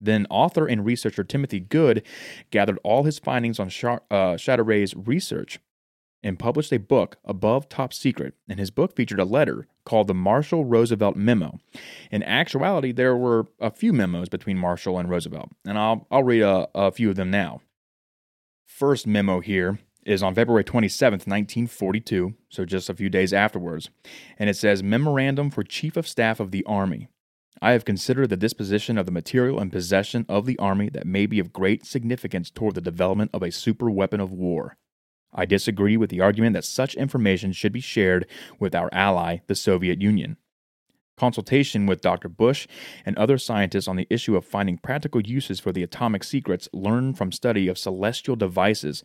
Then, author and researcher Timothy Good gathered all his findings on Char- uh, research and published a book, Above Top Secret, and his book featured a letter called the Marshall Roosevelt Memo. In actuality, there were a few memos between Marshall and Roosevelt, and I'll, I'll read a, a few of them now. First memo here is on February 27th, 1942, so just a few days afterwards, and it says Memorandum for Chief of Staff of the Army. I have considered the disposition of the material and possession of the Army that may be of great significance toward the development of a super weapon of war. I disagree with the argument that such information should be shared with our ally, the Soviet Union. Consultation with Dr. Bush and other scientists on the issue of finding practical uses for the atomic secrets learned from study of celestial devices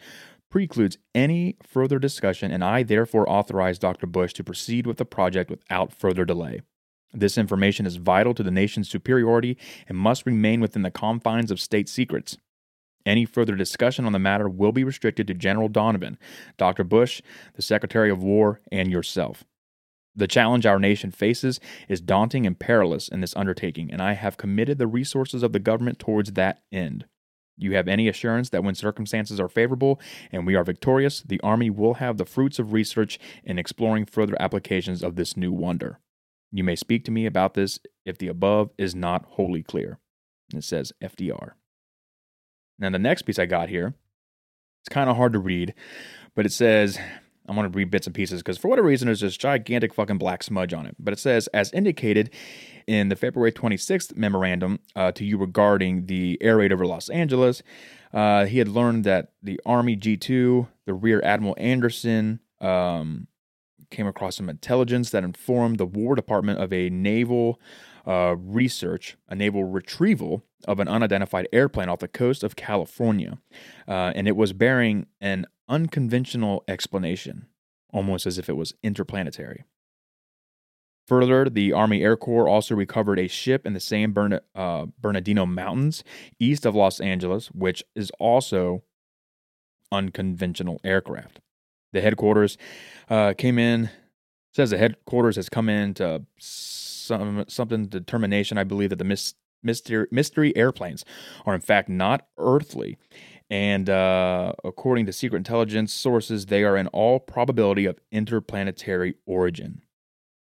precludes any further discussion, and I therefore authorize Dr. Bush to proceed with the project without further delay. This information is vital to the nation's superiority and must remain within the confines of state secrets. Any further discussion on the matter will be restricted to General Donovan, Dr. Bush, the Secretary of War, and yourself. The challenge our nation faces is daunting and perilous in this undertaking, and I have committed the resources of the government towards that end. You have any assurance that when circumstances are favorable and we are victorious, the Army will have the fruits of research in exploring further applications of this new wonder. You may speak to me about this if the above is not wholly clear. It says FDR. Now, the next piece I got here, it's kind of hard to read, but it says I want to read bits and pieces because for whatever reason there's this gigantic fucking black smudge on it. But it says, as indicated in the February 26th memorandum uh, to you regarding the air raid over Los Angeles, uh, he had learned that the Army G2, the Rear Admiral Anderson, um, came across some intelligence that informed the War Department of a naval uh, research, naval retrieval of an unidentified airplane off the coast of California. Uh, and it was bearing an unconventional explanation, almost as if it was interplanetary. Further, the Army Air Corps also recovered a ship in the San Bern- uh, Bernardino Mountains east of Los Angeles, which is also unconventional aircraft. The headquarters uh, came in, says the headquarters has come in to some something determination. I believe that the mis- mystery, mystery airplanes are in fact not earthly and uh, according to secret intelligence sources, they are in all probability of interplanetary origin.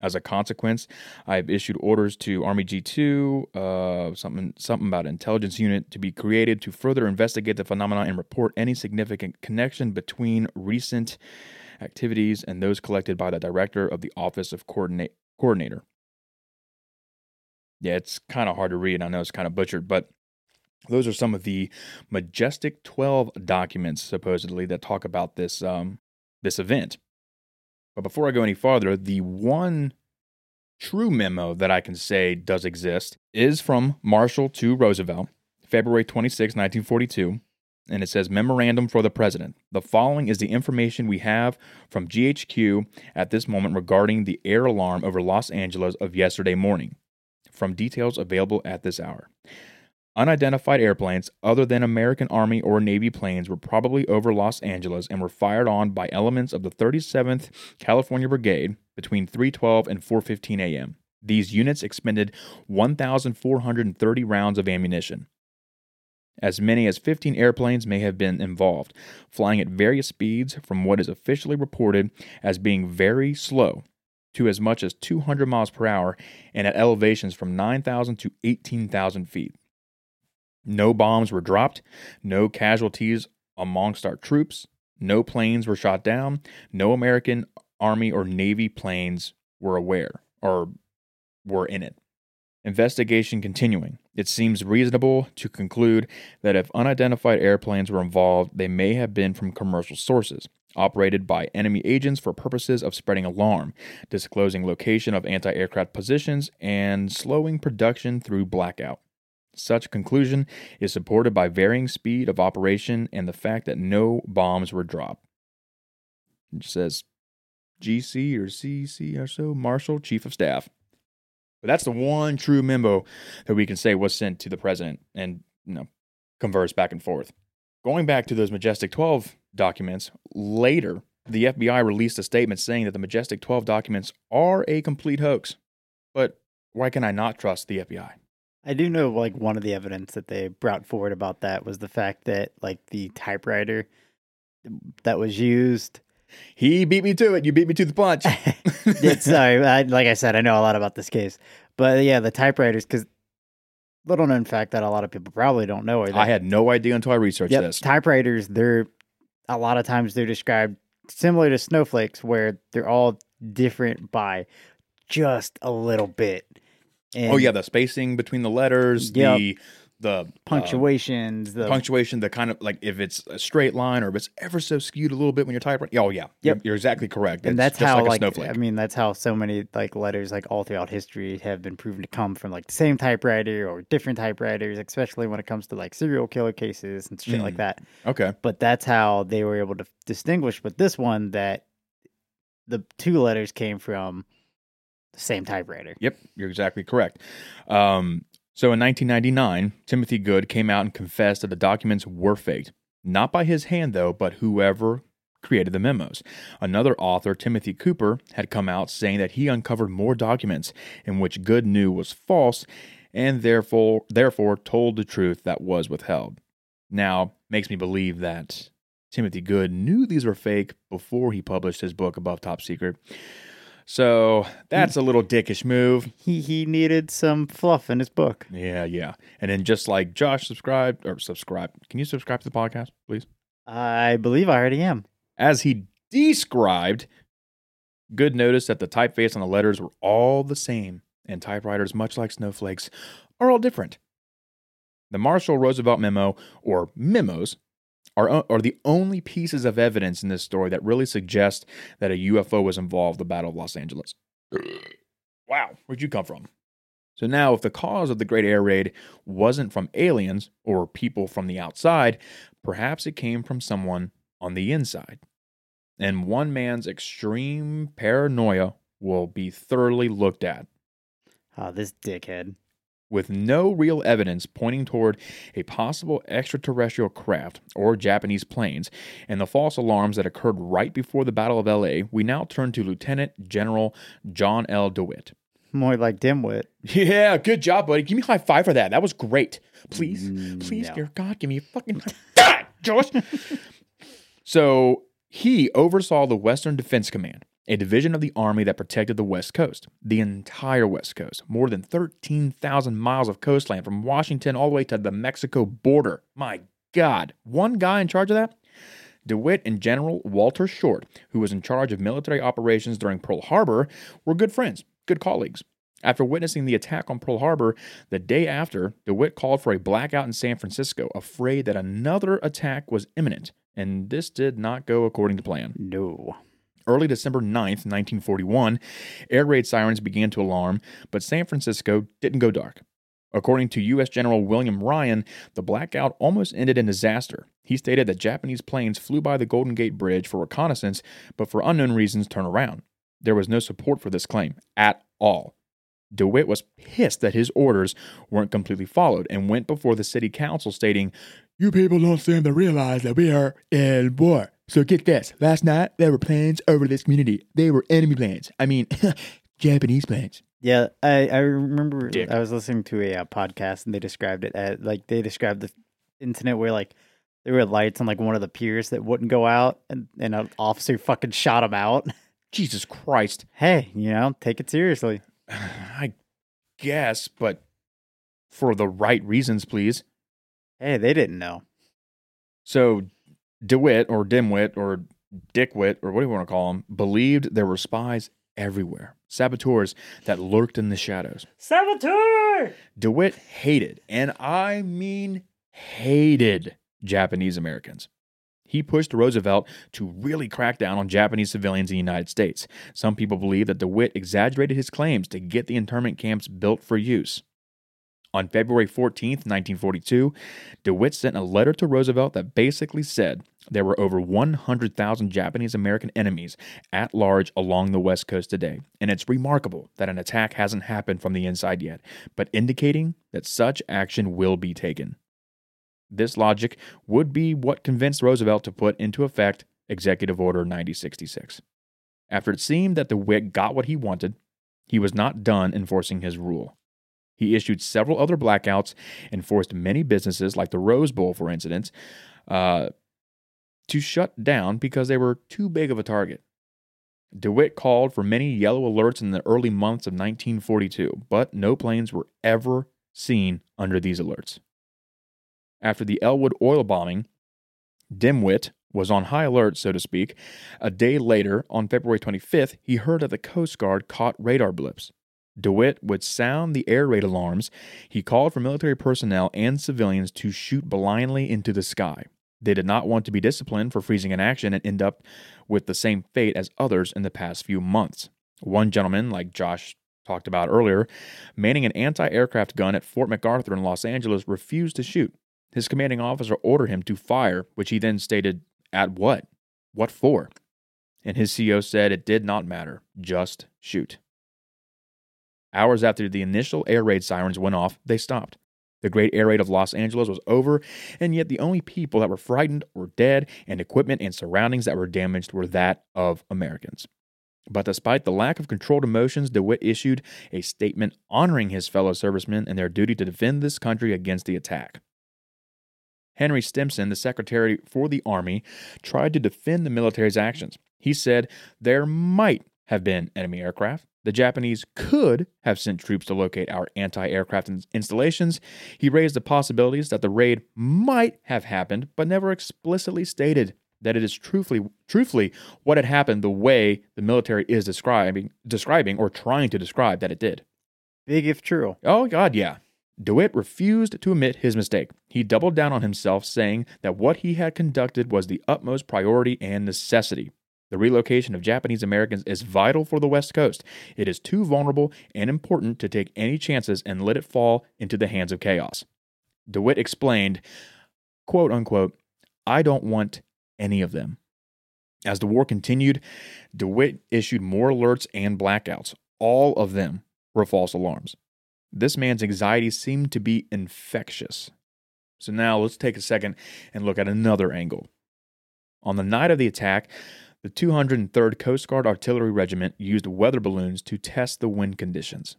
As a consequence, I've issued orders to Army G2, uh, something something about intelligence unit to be created to further investigate the phenomenon and report any significant connection between recent activities and those collected by the director of the Office of Coordinate, Coordinator. Yeah, it's kind of hard to read. I know it's kind of butchered, but those are some of the Majestic 12 documents, supposedly, that talk about this, um, this event. But before I go any farther, the one true memo that I can say does exist is from Marshall to Roosevelt, February 26, 1942. And it says Memorandum for the President. The following is the information we have from GHQ at this moment regarding the air alarm over Los Angeles of yesterday morning, from details available at this hour. Unidentified airplanes other than American Army or Navy planes were probably over Los Angeles and were fired on by elements of the 37th California Brigade between 3:12 and 4:15 a.m. These units expended 1,430 rounds of ammunition. As many as 15 airplanes may have been involved, flying at various speeds from what is officially reported as being very slow to as much as 200 miles per hour and at elevations from 9,000 to 18,000 feet. No bombs were dropped, no casualties amongst our troops, no planes were shot down, no American Army or Navy planes were aware or were in it. Investigation continuing. It seems reasonable to conclude that if unidentified airplanes were involved, they may have been from commercial sources, operated by enemy agents for purposes of spreading alarm, disclosing location of anti aircraft positions, and slowing production through blackout. Such conclusion is supported by varying speed of operation and the fact that no bombs were dropped. It says GC or CC or so, Marshall, Chief of Staff. But that's the one true memo that we can say was sent to the president and you know converse back and forth. Going back to those Majestic 12 documents, later the FBI released a statement saying that the Majestic 12 documents are a complete hoax. But why can I not trust the FBI? I do know like one of the evidence that they brought forward about that was the fact that like the typewriter that was used. He beat me to it. You beat me to the punch. sorry, uh, I, like I said, I know a lot about this case, but yeah, the typewriters because little known fact that a lot of people probably don't know. Are that, I had no idea until I researched yep, this. typewriters, they're a lot of times they're described similar to snowflakes, where they're all different by just a little bit. And oh yeah, the spacing between the letters, Yep. the the uh, punctuations, the punctuation, the kind of like if it's a straight line or if it's ever so skewed a little bit when you're typing. Oh yeah, Yep. you're, you're exactly correct. and It's that's just how like a like snowflake. I mean that's how so many like letters like all throughout history have been proven to come from like the same typewriter or different typewriters, especially when it comes to like serial killer cases and shit like Mm. that. okay, But that's how they were able to distinguish But this one that the two letters came from the same typewriter. Yep, you're exactly correct. Um, so in 1999, Timothy Good came out and confessed that the documents were faked. Not by his hand, though, but whoever created the memos. Another author, Timothy Cooper, had come out saying that he uncovered more documents in which Good knew was false and therefore therefore told the truth that was withheld. Now, makes me believe that Timothy Good knew these were fake before he published his book Above Top Secret. So that's a little dickish move. He he needed some fluff in his book. Yeah, yeah. And then just like Josh subscribed or subscribe. Can you subscribe to the podcast, please? I believe I already am. As he described, Good notice that the typeface on the letters were all the same, and typewriters, much like snowflakes, are all different. The Marshall Roosevelt memo, or memos, are, are the only pieces of evidence in this story that really suggest that a UFO was involved in the Battle of Los Angeles. wow, where'd you come from? So now, if the cause of the Great Air Raid wasn't from aliens or people from the outside, perhaps it came from someone on the inside. And one man's extreme paranoia will be thoroughly looked at, Oh, this dickhead. With no real evidence pointing toward a possible extraterrestrial craft or Japanese planes, and the false alarms that occurred right before the Battle of LA. We now turn to Lieutenant General John L. DeWitt. More like dimwit. Yeah, good job, buddy. Give me a high five for that. That was great. Please, mm, please, no. dear God, give me a fucking high God, Josh. so he oversaw the Western Defense Command, a division of the Army that protected the West Coast, the entire West Coast, more than 13,000 miles of coastline from Washington all the way to the Mexico border. My God, one guy in charge of that? DeWitt and General Walter Short, who was in charge of military operations during Pearl Harbor, were good friends, good colleagues. After witnessing the attack on Pearl Harbor, the day after, DeWitt called for a blackout in San Francisco, afraid that another attack was imminent, and this did not go according to plan. No. Early December 9th, 1941, air raid sirens began to alarm, but San Francisco didn't go dark. According to U.S. General William Ryan, the blackout almost ended in disaster. He stated that Japanese planes flew by the Golden Gate Bridge for reconnaissance, but for unknown reasons turned around. There was no support for this claim at all. DeWitt was pissed that his orders weren't completely followed and went before the city council stating, You people don't seem to realize that we are in war. So get this last night there were planes over this community. They were enemy planes. I mean, Japanese planes. Yeah, I, I remember Dick. I was listening to a uh, podcast and they described it as like they described the incident where like there were lights on like one of the piers that wouldn't go out and, and an officer fucking shot him out. Jesus Christ. hey, you know, take it seriously. I guess, but for the right reasons, please. Hey, they didn't know. So DeWitt or Dimwit or Dickwit or what do you want to call him believed there were spies everywhere, saboteurs that lurked in the shadows. Saboteur! DeWitt hated, and I mean hated, Japanese Americans. He pushed Roosevelt to really crack down on Japanese civilians in the United States. Some people believe that DeWitt exaggerated his claims to get the internment camps built for use. On February 14, 1942, DeWitt sent a letter to Roosevelt that basically said there were over 100,000 Japanese American enemies at large along the West Coast today, and it's remarkable that an attack hasn't happened from the inside yet, but indicating that such action will be taken. This logic would be what convinced Roosevelt to put into effect Executive Order 9066. After it seemed that DeWitt got what he wanted, he was not done enforcing his rule. He issued several other blackouts and forced many businesses, like the Rose Bowl, for instance, uh, to shut down because they were too big of a target. DeWitt called for many yellow alerts in the early months of 1942, but no planes were ever seen under these alerts. After the Ellwood oil bombing, Dimwit was on high alert, so to speak. A day later, on February 25th, he heard that the Coast Guard caught radar blips. DeWitt would sound the air raid alarms. He called for military personnel and civilians to shoot blindly into the sky. They did not want to be disciplined for freezing in action and end up with the same fate as others in the past few months. One gentleman, like Josh talked about earlier, manning an anti aircraft gun at Fort MacArthur in Los Angeles, refused to shoot. His commanding officer ordered him to fire, which he then stated, At what? What for? And his CO said it did not matter, just shoot. Hours after the initial air raid sirens went off, they stopped. The great air raid of Los Angeles was over, and yet the only people that were frightened or dead, and equipment and surroundings that were damaged were that of Americans. But despite the lack of controlled emotions, DeWitt issued a statement honoring his fellow servicemen and their duty to defend this country against the attack. Henry Stimson, the Secretary for the Army, tried to defend the military's actions. He said there might have been enemy aircraft, the Japanese could have sent troops to locate our anti aircraft installations. He raised the possibilities that the raid might have happened, but never explicitly stated that it is truthfully, truthfully what had happened the way the military is describing, describing or trying to describe that it did. Big if true. Oh, God, yeah. DeWitt refused to admit his mistake. He doubled down on himself, saying that what he had conducted was the utmost priority and necessity. The relocation of Japanese Americans is vital for the West Coast. It is too vulnerable and important to take any chances and let it fall into the hands of chaos. DeWitt explained, quote unquote, I don't want any of them. As the war continued, DeWitt issued more alerts and blackouts. All of them were false alarms. This man's anxiety seemed to be infectious. So now let's take a second and look at another angle. On the night of the attack, the 203rd Coast Guard Artillery Regiment used weather balloons to test the wind conditions.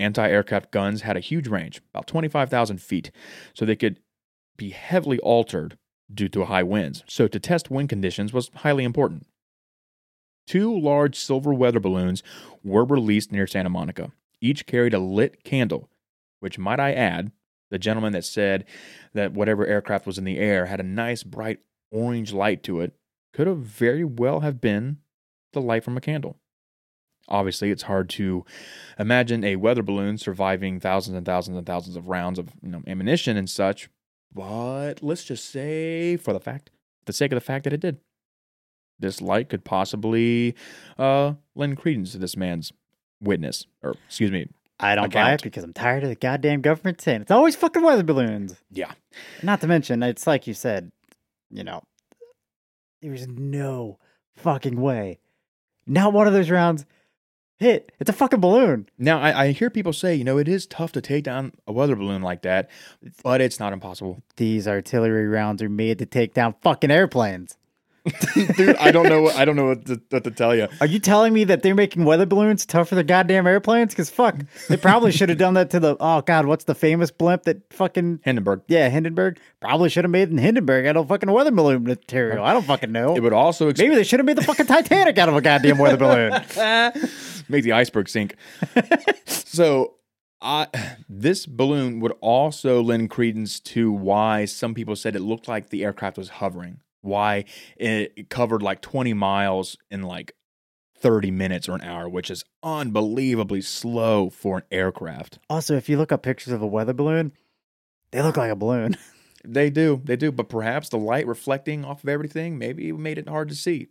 Anti aircraft guns had a huge range, about 25,000 feet, so they could be heavily altered due to high winds. So, to test wind conditions was highly important. Two large silver weather balloons were released near Santa Monica. Each carried a lit candle, which, might I add, the gentleman that said that whatever aircraft was in the air had a nice bright orange light to it could have very well have been the light from a candle. Obviously, it's hard to imagine a weather balloon surviving thousands and thousands and thousands of rounds of you know, ammunition and such, but let's just say, for the fact, the sake of the fact that it did, this light could possibly uh, lend credence to this man's witness, or excuse me. I don't buy it because I'm tired of the goddamn government saying it's always fucking weather balloons. Yeah, Not to mention, it's like you said, you know, there's no fucking way. Not one of those rounds hit. It's a fucking balloon. Now, I, I hear people say, you know, it is tough to take down a weather balloon like that, but it's not impossible. These artillery rounds are made to take down fucking airplanes. Dude, I don't know. What, I don't know what to, what to tell you. Are you telling me that they're making weather balloons tougher than goddamn airplanes? Because fuck, they probably should have done that to the. Oh god, what's the famous blimp that fucking Hindenburg. yeah Hindenburg probably should have made in Hindenburg out of fucking weather balloon material. I don't fucking know. It would also ex- Maybe they should have made the fucking Titanic out of a goddamn weather balloon. make the iceberg sink. so, I this balloon would also lend credence to why some people said it looked like the aircraft was hovering. Why it covered like 20 miles in like 30 minutes or an hour, which is unbelievably slow for an aircraft. Also, if you look up pictures of a weather balloon, they look like a balloon. They do, they do, but perhaps the light reflecting off of everything maybe made it hard to see.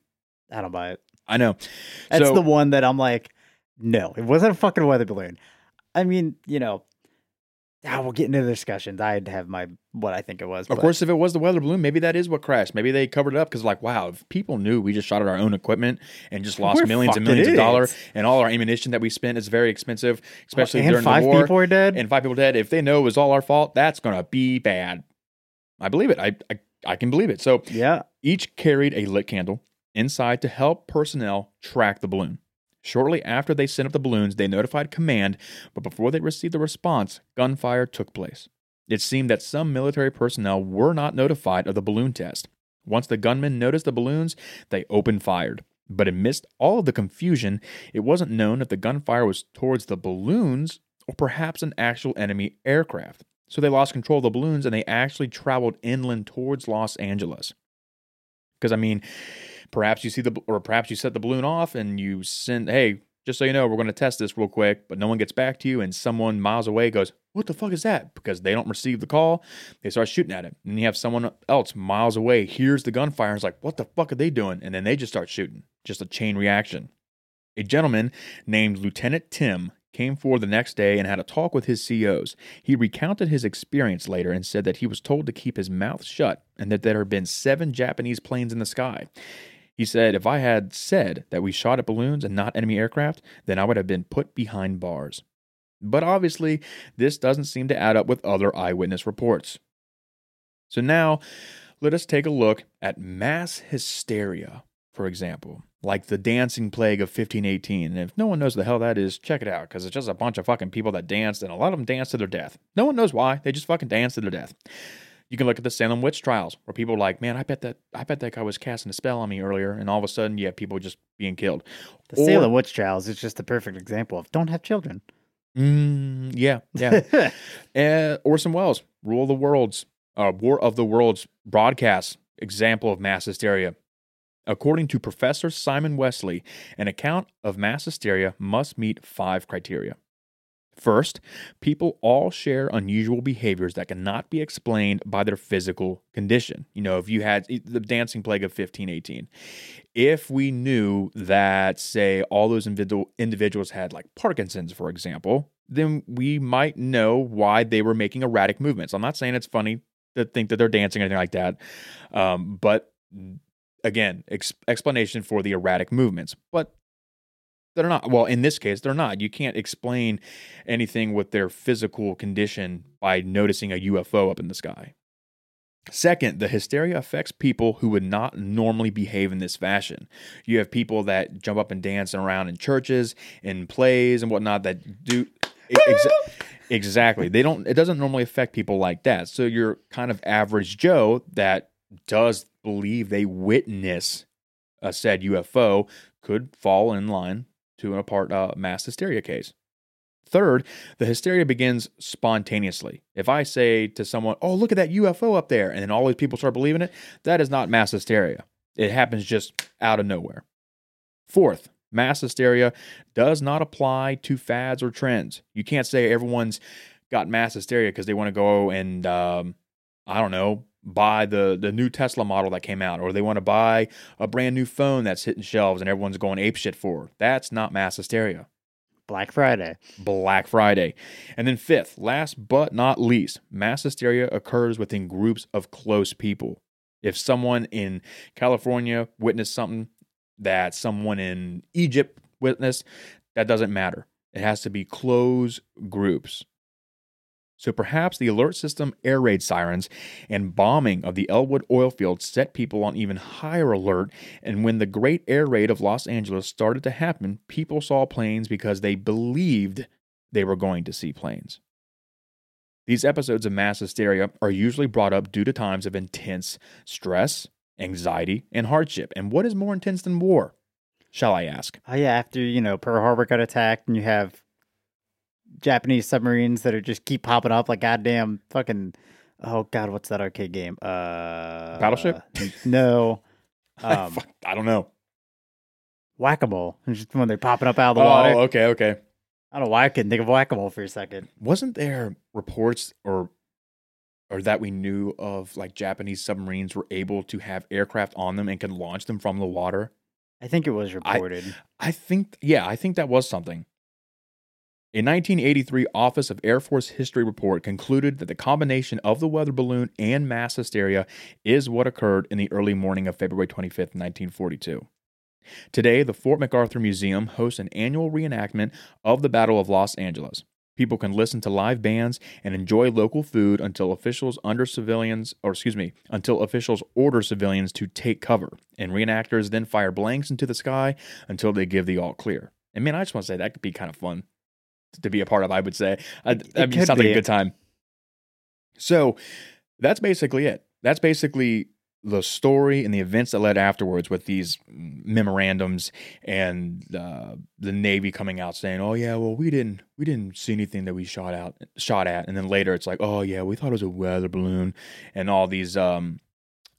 I don't buy it. I know. That's So- the one that I'm like, no, it wasn't a fucking weather balloon. I mean, you know, ah, we'll get into the discussions. I'd have my what I think it was. Of but course, if it was the weather balloon, maybe that is what crashed. Maybe they covered it up because, like, wow, if people knew we just shot at our own equipment and just lost We're millions and millions of dollars, and all our ammunition that we spent is very expensive, especially and during five the war, people are dead. and five people dead. If they know it was all our fault, that's gonna be bad. I believe it. I I, I can believe it. So yeah, each carried a lit candle inside to help personnel track the balloon. Shortly after they sent up the balloons, they notified command, but before they received the response, gunfire took place. It seemed that some military personnel were not notified of the balloon test. Once the gunmen noticed the balloons, they opened fire. But amidst all of the confusion, it wasn't known if the gunfire was towards the balloons or perhaps an actual enemy aircraft. So they lost control of the balloons and they actually traveled inland towards Los Angeles. Because I mean, perhaps you see the or perhaps you set the balloon off and you send, hey, just so you know, we're going to test this real quick, but no one gets back to you, and someone miles away goes, What the fuck is that? Because they don't receive the call, they start shooting at it. And you have someone else miles away hears the gunfire and is like, What the fuck are they doing? And then they just start shooting. Just a chain reaction. A gentleman named Lieutenant Tim came forward the next day and had a talk with his COs. He recounted his experience later and said that he was told to keep his mouth shut and that there had been seven Japanese planes in the sky. He said, If I had said that we shot at balloons and not enemy aircraft, then I would have been put behind bars. But obviously, this doesn't seem to add up with other eyewitness reports. So now, let us take a look at mass hysteria, for example, like the dancing plague of 1518. And if no one knows the hell that is, check it out, because it's just a bunch of fucking people that danced, and a lot of them danced to their death. No one knows why, they just fucking danced to their death. You can look at the Salem witch trials, where people are like, "Man, I bet that I bet that guy was casting a spell on me earlier," and all of a sudden, you have people just being killed. The Salem witch trials is just the perfect example of don't have children. Mm, yeah, yeah. uh, Orson Welles, Rule of the Worlds, uh, War of the Worlds broadcast example of mass hysteria. According to Professor Simon Wessely, an account of mass hysteria must meet five criteria. First, people all share unusual behaviors that cannot be explained by their physical condition. You know, if you had the dancing plague of 1518, if we knew that, say, all those individuals had like Parkinson's, for example, then we might know why they were making erratic movements. I'm not saying it's funny to think that they're dancing or anything like that, um, but again, ex- explanation for the erratic movements. But they're not. Well, in this case, they're not. You can't explain anything with their physical condition by noticing a UFO up in the sky. Second, the hysteria affects people who would not normally behave in this fashion. You have people that jump up and dance around in churches, in plays, and whatnot that do. Exa- exactly. They don't. It doesn't normally affect people like that. So your kind of average Joe that does believe they witness a said UFO could fall in line to an apart uh, mass hysteria case. Third, the hysteria begins spontaneously. If I say to someone, "Oh, look at that UFO up there," and then all these people start believing it, that is not mass hysteria. It happens just out of nowhere. Fourth, mass hysteria does not apply to fads or trends. You can't say everyone's got mass hysteria because they want to go and um, I don't know buy the the new Tesla model that came out, or they want to buy a brand new phone that's hitting shelves and everyone's going ape shit for. That's not mass hysteria. Black Friday. Black Friday. And then fifth, last but not least, mass hysteria occurs within groups of close people. If someone in California witnessed something that someone in Egypt witnessed, that doesn't matter. It has to be close groups. So perhaps the alert system air raid sirens and bombing of the Ellwood oil field set people on even higher alert. And when the great air raid of Los Angeles started to happen, people saw planes because they believed they were going to see planes. These episodes of mass hysteria are usually brought up due to times of intense stress, anxiety, and hardship. And what is more intense than war? Shall I ask? Oh, yeah. After, you know, Pearl Harbor got attacked and you have Japanese submarines that are just keep popping up like goddamn fucking oh god, what's that arcade game? Uh Battleship? No. Um, I don't know. Whack a mole. Just when they're popping up out of the oh, water. okay, okay. I don't know why I couldn't think of whack a mole for a second. Wasn't there reports or or that we knew of like Japanese submarines were able to have aircraft on them and could launch them from the water? I think it was reported. I, I think yeah, I think that was something. A 1983 Office of Air Force History report concluded that the combination of the weather balloon and mass hysteria is what occurred in the early morning of February 25, 1942. Today, the Fort MacArthur Museum hosts an annual reenactment of the Battle of Los Angeles. People can listen to live bands and enjoy local food until officials under civilians, or excuse me, until officials order civilians to take cover. And reenactors then fire blanks into the sky until they give the all clear. And man, I just want to say that could be kind of fun to be a part of. I would say. I, it, I mean, sounds be. like a good time. So that's basically it. That's basically the story and the events that led afterwards with these memorandums and uh, the Navy coming out saying, "Oh yeah, well we didn't we didn't see anything that we shot out shot at," and then later it's like, "Oh yeah, we thought it was a weather balloon," and all these um,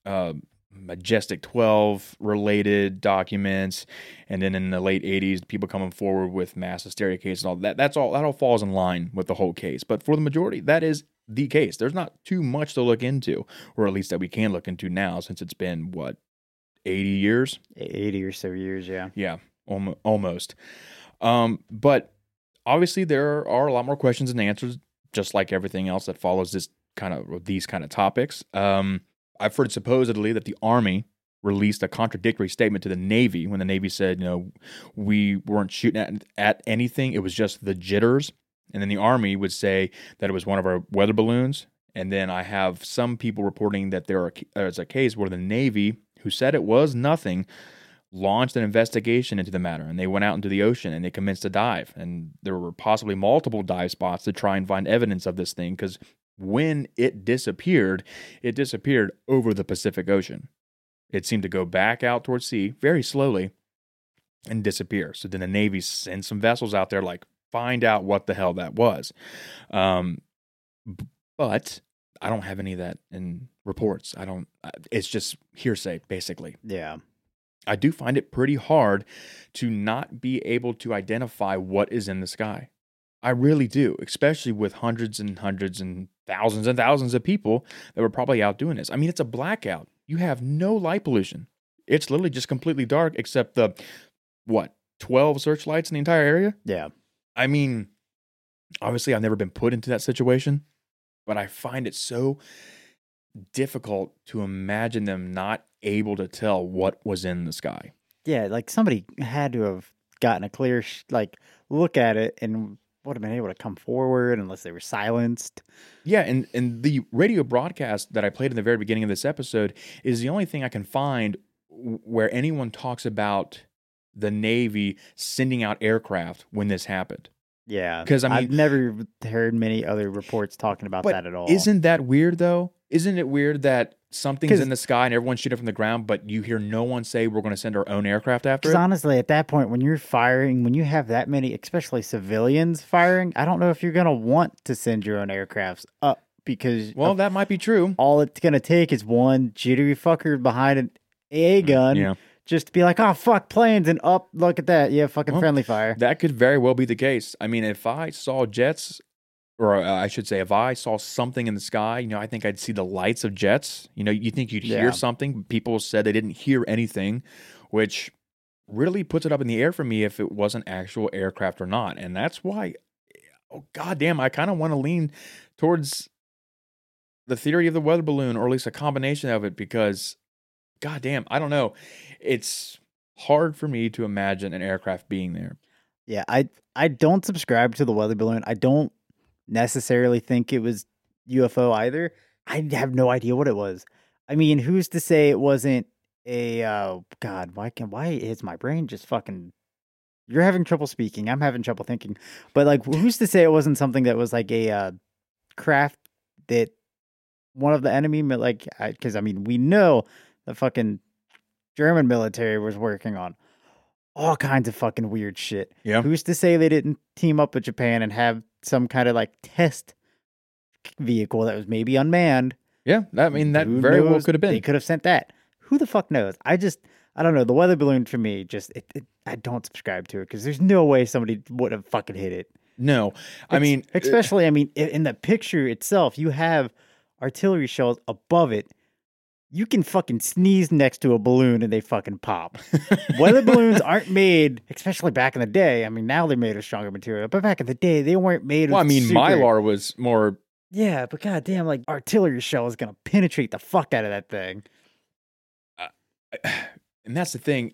uh, Majestic 12 related documents, and then in the late 80s, people coming forward with mass hysteria cases and all that. That's all that all falls in line with the whole case. But for the majority, that is the case. There's not too much to look into, or at least that we can look into now, since it's been what 80 years. 80 or so years, yeah. Yeah, almost. Um, but obviously, there are a lot more questions and answers, just like everything else that follows this kind of these kind of topics. Um, I've heard supposedly that the Army released a contradictory statement to the Navy when the Navy said, you know, we weren't shooting at, at anything. It was just the jitters. And then the Army would say that it was one of our weather balloons. And then I have some people reporting that there uh, is a case where the Navy, who said it was nothing, launched an investigation into the matter and they went out into the ocean and they commenced a dive and there were possibly multiple dive spots to try and find evidence of this thing because when it disappeared it disappeared over the pacific ocean. It seemed to go back out towards sea very slowly and disappear. So then the navy sent some vessels out there like find out what the hell that was. Um, but i don't have any of that in reports. I don't it's just hearsay basically. Yeah. I do find it pretty hard to not be able to identify what is in the sky. I really do, especially with hundreds and hundreds and thousands and thousands of people that were probably out doing this. I mean, it's a blackout. You have no light pollution. It's literally just completely dark except the what, 12 searchlights in the entire area? Yeah. I mean, obviously I've never been put into that situation, but I find it so difficult to imagine them not able to tell what was in the sky. Yeah, like somebody had to have gotten a clear sh- like look at it and would have been able to come forward unless they were silenced. Yeah, and and the radio broadcast that I played in the very beginning of this episode is the only thing I can find where anyone talks about the Navy sending out aircraft when this happened. Yeah, 'Cause, I I've never heard many other reports talking about that at all. Isn't that weird though? Isn't it weird that something's in the sky and everyone's shooting from the ground, but you hear no one say we're going to send our own aircraft after it? honestly, at that point, when you're firing, when you have that many, especially civilians firing, I don't know if you're gonna want to send your own aircrafts up because Well, that might be true. all it's gonna take is one jittery fucker behind an AA gun, Mm, Yeah. just to be like, "Oh fuck, planes!" and up, look at that, yeah, fucking Well, friendly fire. That could very well be the case. I mean, if I saw jets, or uh, I should say, if I saw something in the sky, you know, I think I'd see the lights of jets. You know, you think you'd Yeah. hear something. People said they didn't hear anything, which really puts it up in the air for me if it wasn't actual aircraft or not. And that's why, oh goddamn, I kind of want to lean towards the theory of the weather balloon, or at least a combination of it, because goddamn, I don't know, it's hard for me to imagine an aircraft being there. Yeah, I I don't subscribe to the weather balloon. I don't necessarily think it was UFO either. I have no idea what it was. I mean, who's to say it wasn't a uh god, why can why is my brain just fucking You're having trouble speaking. I'm having trouble thinking. But like who's to say it wasn't something that was like a uh craft that one of the enemy like cuz I mean, we know the fucking German military was working on all kinds of fucking weird shit. Yeah. Who's to say they didn't team up with Japan and have some kind of like test vehicle that was maybe unmanned? Yeah, I mean that Who very well could have been. They could have sent that. Who the fuck knows? I just I don't know. The weather balloon for me just it, it I don't subscribe to it because there's no way somebody would have fucking hit it. No, I Ex- mean, uh, especially I mean in the picture itself, you have artillery shells above it. You can fucking sneeze next to a balloon and they fucking pop. Weather balloons aren't made, especially back in the day. I mean, now they're made of stronger material, but back in the day, they weren't made. Of stronger. Well, I mean, super- Mylar was more. Yeah, but goddamn, like artillery shell is gonna penetrate the fuck out of that thing. Uh, and that's the thing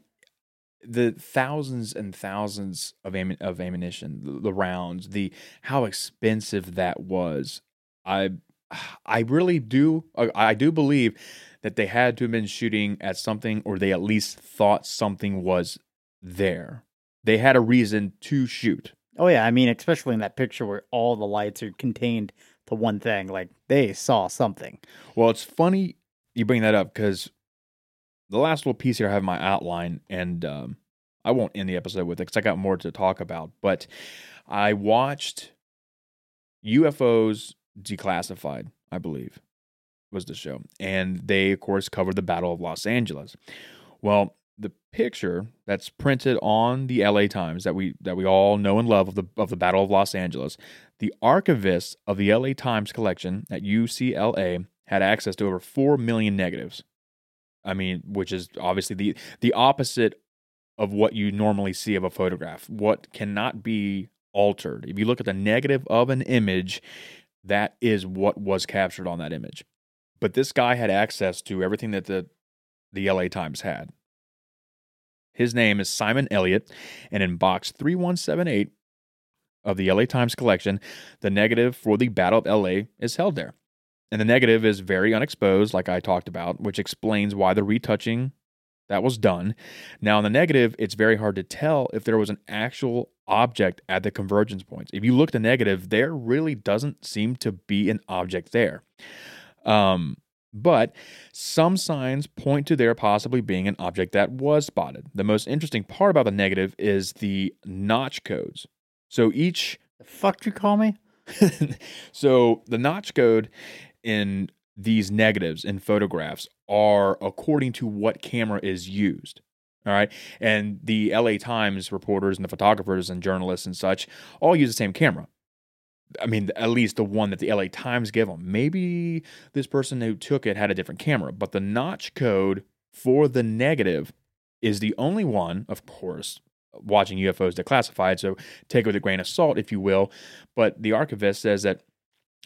the thousands and thousands of ammu- of ammunition the, the rounds the how expensive that was i i really do I- i do believe that they had to have been shooting at something or they at least thought something was there they had a reason to shoot Oh yeah, I mean, especially in that picture where all the lights are contained to one thing, like they saw something. Well, it's funny you bring that up because the last little piece here I have my outline, and um, I won't end the episode with it because I got more to talk about. But I watched UFOs Declassified, I believe, was the show, and they of course covered the Battle of Los Angeles. Well, the picture that's printed on the LA Times that we that we all know and love of the of the Battle of Los Angeles, the archivists of the LA Times collection at UCLA had access to over 4 million negatives. I mean, which is obviously the the opposite of what you normally see of a photograph. What cannot be altered. If you look at the negative of an image, that is what was captured on that image. But this guy had access to everything that the the LA Times had. His name is Simon Elliott, and in box 3178 of the LA Times collection, the negative for the Battle of LA is held there. And the negative is very unexposed, like I talked about, which explains why the retouching that was done. Now, in the negative, it's very hard to tell if there was an actual object at the convergence points. If you look the negative, there really doesn't seem to be an object there. Um, but some signs point to there possibly being an object that was spotted. The most interesting part about the negative is the notch codes. So each. The fuck you call me? so the notch code in these negatives in photographs are according to what camera is used. All right. And the LA Times reporters and the photographers and journalists and such all use the same camera. I mean, at least the one that the LA Times give them. Maybe this person who took it had a different camera, but the notch code for the negative is the only one, of course, watching UFOs declassified. So take it with a grain of salt, if you will. But the archivist says that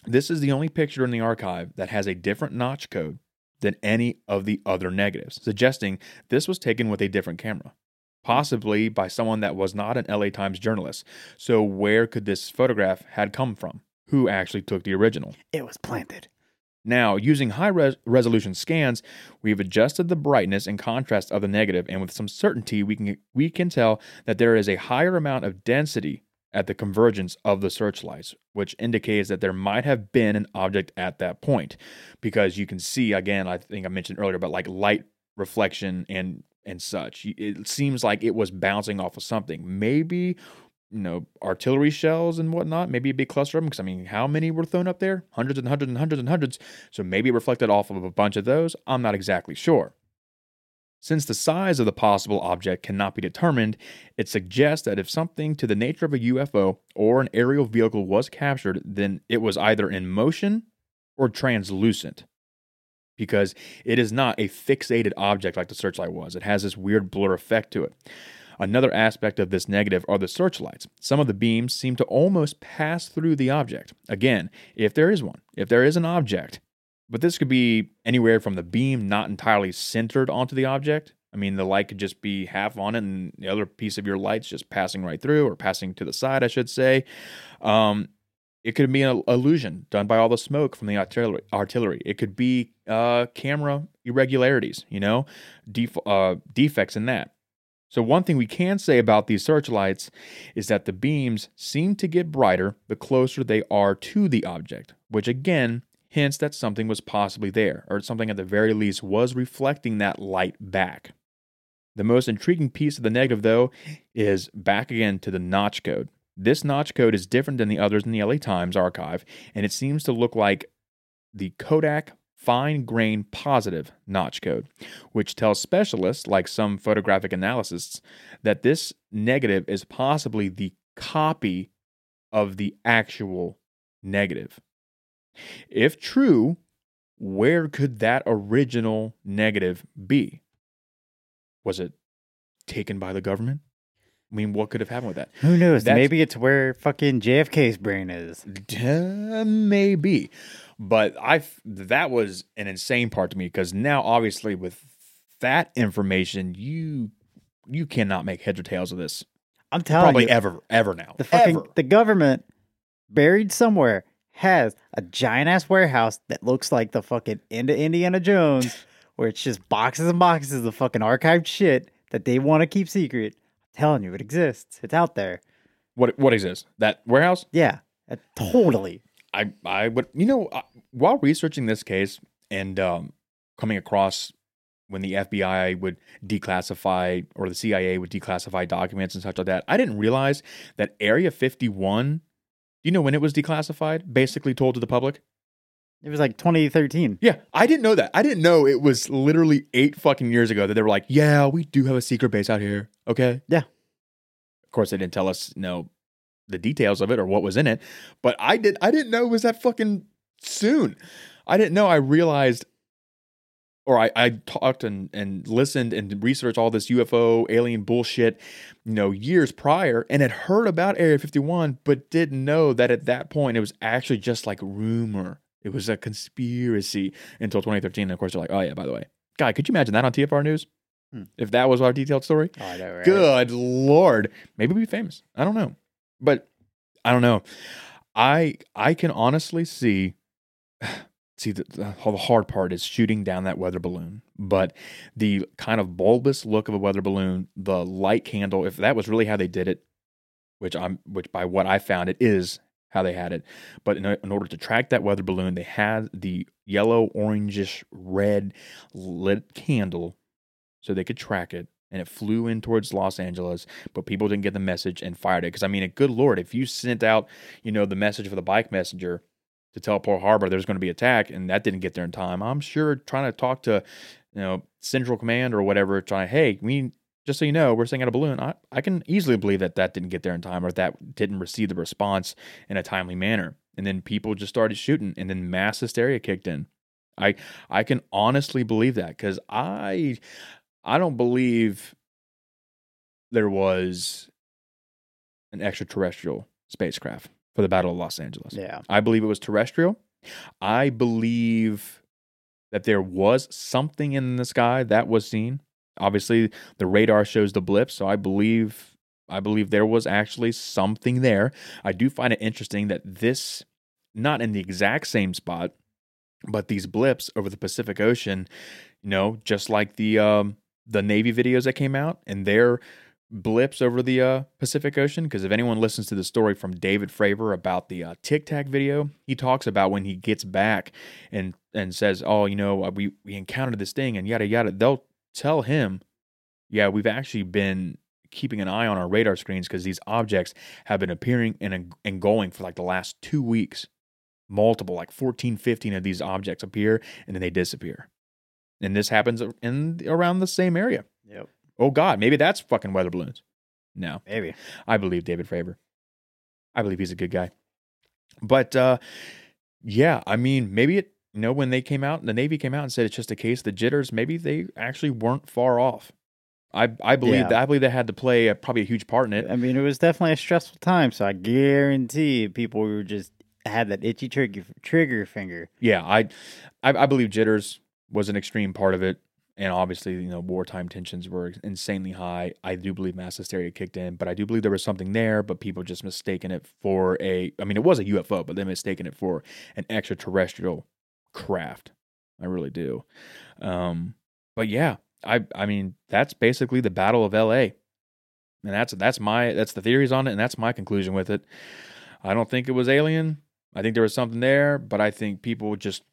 this is the only picture in the archive that has a different notch code than any of the other negatives, suggesting this was taken with a different camera, possibly by someone that was not an LA Times journalist. So where could this photograph had come from? Who actually took the original? It was planted. Now, using high res- resolution scans, we've adjusted the brightness and contrast of the negative, and with some certainty, we can we can tell that there is a higher amount of density at the convergence of the searchlights, which indicates that there might have been an object at that point. Because you can see, again, I think I mentioned earlier about like light reflection and and such. It seems like it was bouncing off of something. Maybe, you know, artillery shells and whatnot. Maybe a big cluster of them. Because I mean, how many were thrown up there? Hundreds and hundreds and hundreds and hundreds. So maybe it reflected off of a bunch of those. I'm not exactly sure. Since the size of the possible object cannot be determined, it suggests that if something to the nature of a UFO or an aerial vehicle was captured, then it was either in motion or translucent. Because it is not a fixated object like the searchlight was, it has this weird blur effect to it. Another aspect of this negative are the searchlights. Some of the beams seem to almost pass through the object. Again, if there is one, if there is an object, but this could be anywhere from the beam not entirely centered onto the object. I mean, the light could just be half on it and the other piece of your light's just passing right through or passing to the side, I should say. Um, it could be an illusion done by all the smoke from the artillery. artillery. It could be uh, camera irregularities, you know, def- uh, defects in that. So, one thing we can say about these searchlights is that the beams seem to get brighter the closer they are to the object, which again hints that something was possibly there, or something at the very least was reflecting that light back. The most intriguing piece of the negative, though, is back again to the notch code. This notch code is different than the others in the LA Times archive, and it seems to look like the Kodak fine grain positive notch code, which tells specialists, like some photographic analysts, that this negative is possibly the copy of the actual negative. If true, where could that original negative be? Was it taken by the government? I mean, what could have happened with that? Who knows? That's- Maybe it's where fucking JFK's brain is. Uh, maybe, but I that was an insane part to me because now obviously with that information, you you cannot make heads or tails of this. I'm telling Probably you, probably ever, ever now. the fucking ever. the government buried somewhere has a giant ass warehouse that looks like the fucking end of Indiana Jones, where it's just boxes and boxes of fucking archived shit that they want to keep secret. I'm telling you, it exists. It's out there. what what is this? That warehouse? Yeah, uh, totally. I I would you know uh, while researching this case and um, coming across when the FBI would declassify or the CIA would declassify documents and such like that, I didn't realize that Area 51. Do you know when it was declassified? Basically told to the public. It was like 2013. Yeah, I didn't know that. I didn't know it was literally eight fucking years ago that they were like, yeah, we do have a secret base out here. Okay. Yeah. Of course, they didn't tell us, you know, the details of it or what was in it, but I did. I didn't know it was that fucking soon. I didn't know. I realized, or I, I talked and and listened and researched all this UFO alien bullshit, you know, years prior, and had heard about Area 51, but didn't know that at that point it was actually just like rumor. It was a conspiracy until 2013. And of course, they're like, oh yeah, by the way, God, could you imagine that on TFR News? Hmm. If that was our detailed story, Oh, I know, right? Good lord. Maybe we'd be famous. I don't know. But I don't know. I I can honestly see see the, the, the hard part is shooting down that weather balloon. But the kind of bulbous look of a weather balloon, the light candle, if that was really how they did it, which I'm which by what I found it is how they had it. But in, in order to track that weather balloon, they had the yellow, orangish, red lit candle so they could track it and it flew in towards Los Angeles, but people didn't get the message and fired it. Because I mean, good lord, if you sent out, you know, the message for the bike messenger to tell Pearl Harbor there's going to be attack, and that didn't get there in time, I'm sure trying to talk to, you know, Central Command or whatever, trying, hey, we just so you know, we're sending out a balloon. I, I can easily believe that that didn't get there in time or that didn't receive the response in a timely manner. And then people just started shooting, and then mass hysteria kicked in. I I can honestly believe that because I I don't believe there was an extraterrestrial spacecraft for the Battle of Los Angeles. Yeah. I believe it was terrestrial. I believe that there was something in the sky that was seen. Obviously, the radar shows the blip, so I believe I believe there was actually something there. I do find it interesting that this not in the exact same spot, but these blips over the Pacific Ocean, you know, just like the um the Navy videos that came out and their blips over the uh, Pacific Ocean. Because if anyone listens to the story from David Fravor about the uh, Tic Tac video, he talks about when he gets back and and says, "Oh, you know, uh, we we encountered this thing and yada yada." They'll tell him, "Yeah, we've actually been." keeping an eye on our radar screens because these objects have been appearing and, and going for like the last two weeks multiple like 14 15 of these objects appear and then they disappear and this happens in around the same area Yep. Oh god maybe that's fucking weather balloons. No. Maybe. i believe david fravor. I believe he's a good guy. But uh yeah i mean maybe it you know when they came out the navy came out and said it's just a case of the jitters maybe they actually weren't far off. I i believe Yeah. that i believe they had to play a, probably a huge part in it. I mean, it was definitely a stressful time, so I guarantee people were just had that itchy trigger trigger finger. yeah, I, I, I believe jitters was an extreme part of it, and obviously, you know, wartime tensions were insanely high. I do believe mass hysteria kicked in, but I do believe there was something there, but people just mistaken it for a. I mean, it was a UFO, but they mistaken it for an extraterrestrial craft. I really do. Um, but yeah, I, I mean, that's basically the Battle of L.A. And that's that's my that's the theories on it, and that's my conclusion with it. I don't think it was alien. I think there was something there, but I think people just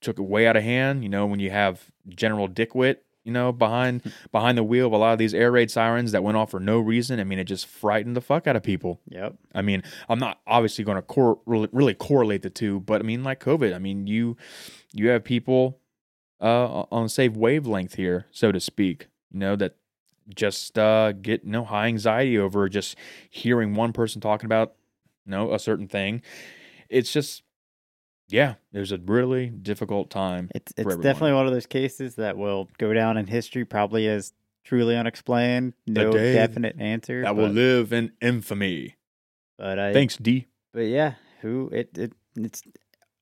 took it way out of hand. You know, when you have General Dickwit, you know, behind behind the wheel of a lot of these air raid sirens that went off for no reason. I mean, it just frightened the fuck out of people. Yep. I mean, I'm not obviously going to cor- really, really correlate the two, but I mean, like COVID. I mean, you you have people uh, on the same wavelength here, so to speak. You know that just uh, get you know high anxiety over just hearing one person talking about you know a certain thing. It's just yeah, it was a really difficult time. It's it's definitely one of those cases that will go down in history probably as truly unexplained. No definite answer. that will live in infamy. but I Thanks, D. But yeah, who it, it it's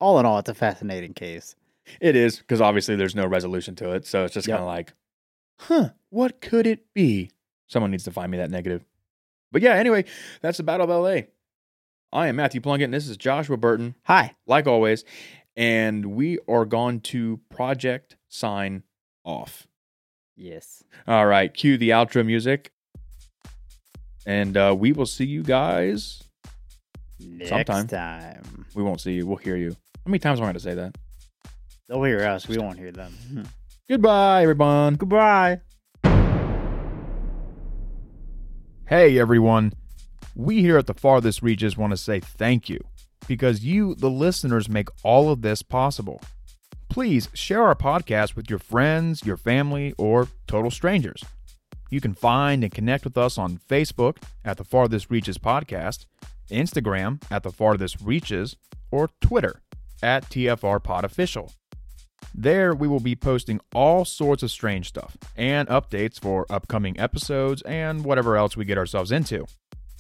all in all, it's a fascinating case. It is because obviously there's no resolution to it, so it's just Yep. kind of like, huh, what could it be? Someone needs to find me that negative. But yeah, anyway, that's the Battle of LA. I am Matthew Plunkett, and this is Joshua Burton, Hi. like always, and we are going to project sign off. Yes. All right, cue the outro music, and uh, we will see you guys. Next Sometime. time. We won't see you. We'll hear you. How many times am I going to say that? They'll hear us. We won't hear them. Goodbye, everyone. Goodbye. Hey everyone, we here at the Farthest Reaches want to say thank you because you, the listeners, make all of this possible. Please share our podcast with your friends, your family, or total strangers. You can find and connect with us on Facebook at the Farthest Reaches Podcast, Instagram at the Farthest Reaches, or Twitter at TFR Pod Official. There, we will be posting all sorts of strange stuff and updates for upcoming episodes and whatever else we get ourselves into.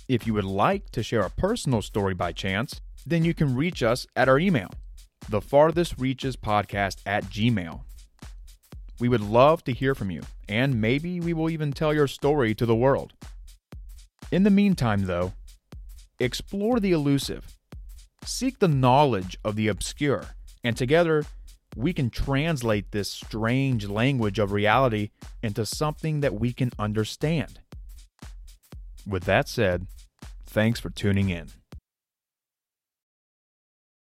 If you would like to share a personal story by chance, then you can reach us at our email, the farthest reaches podcast at gmail. We would love to hear from you, and maybe we will even tell your story to the world. In the meantime, though, explore the elusive, seek the knowledge of the obscure, and together we can translate this strange language of reality into something that we can understand. With that said, thanks for tuning in.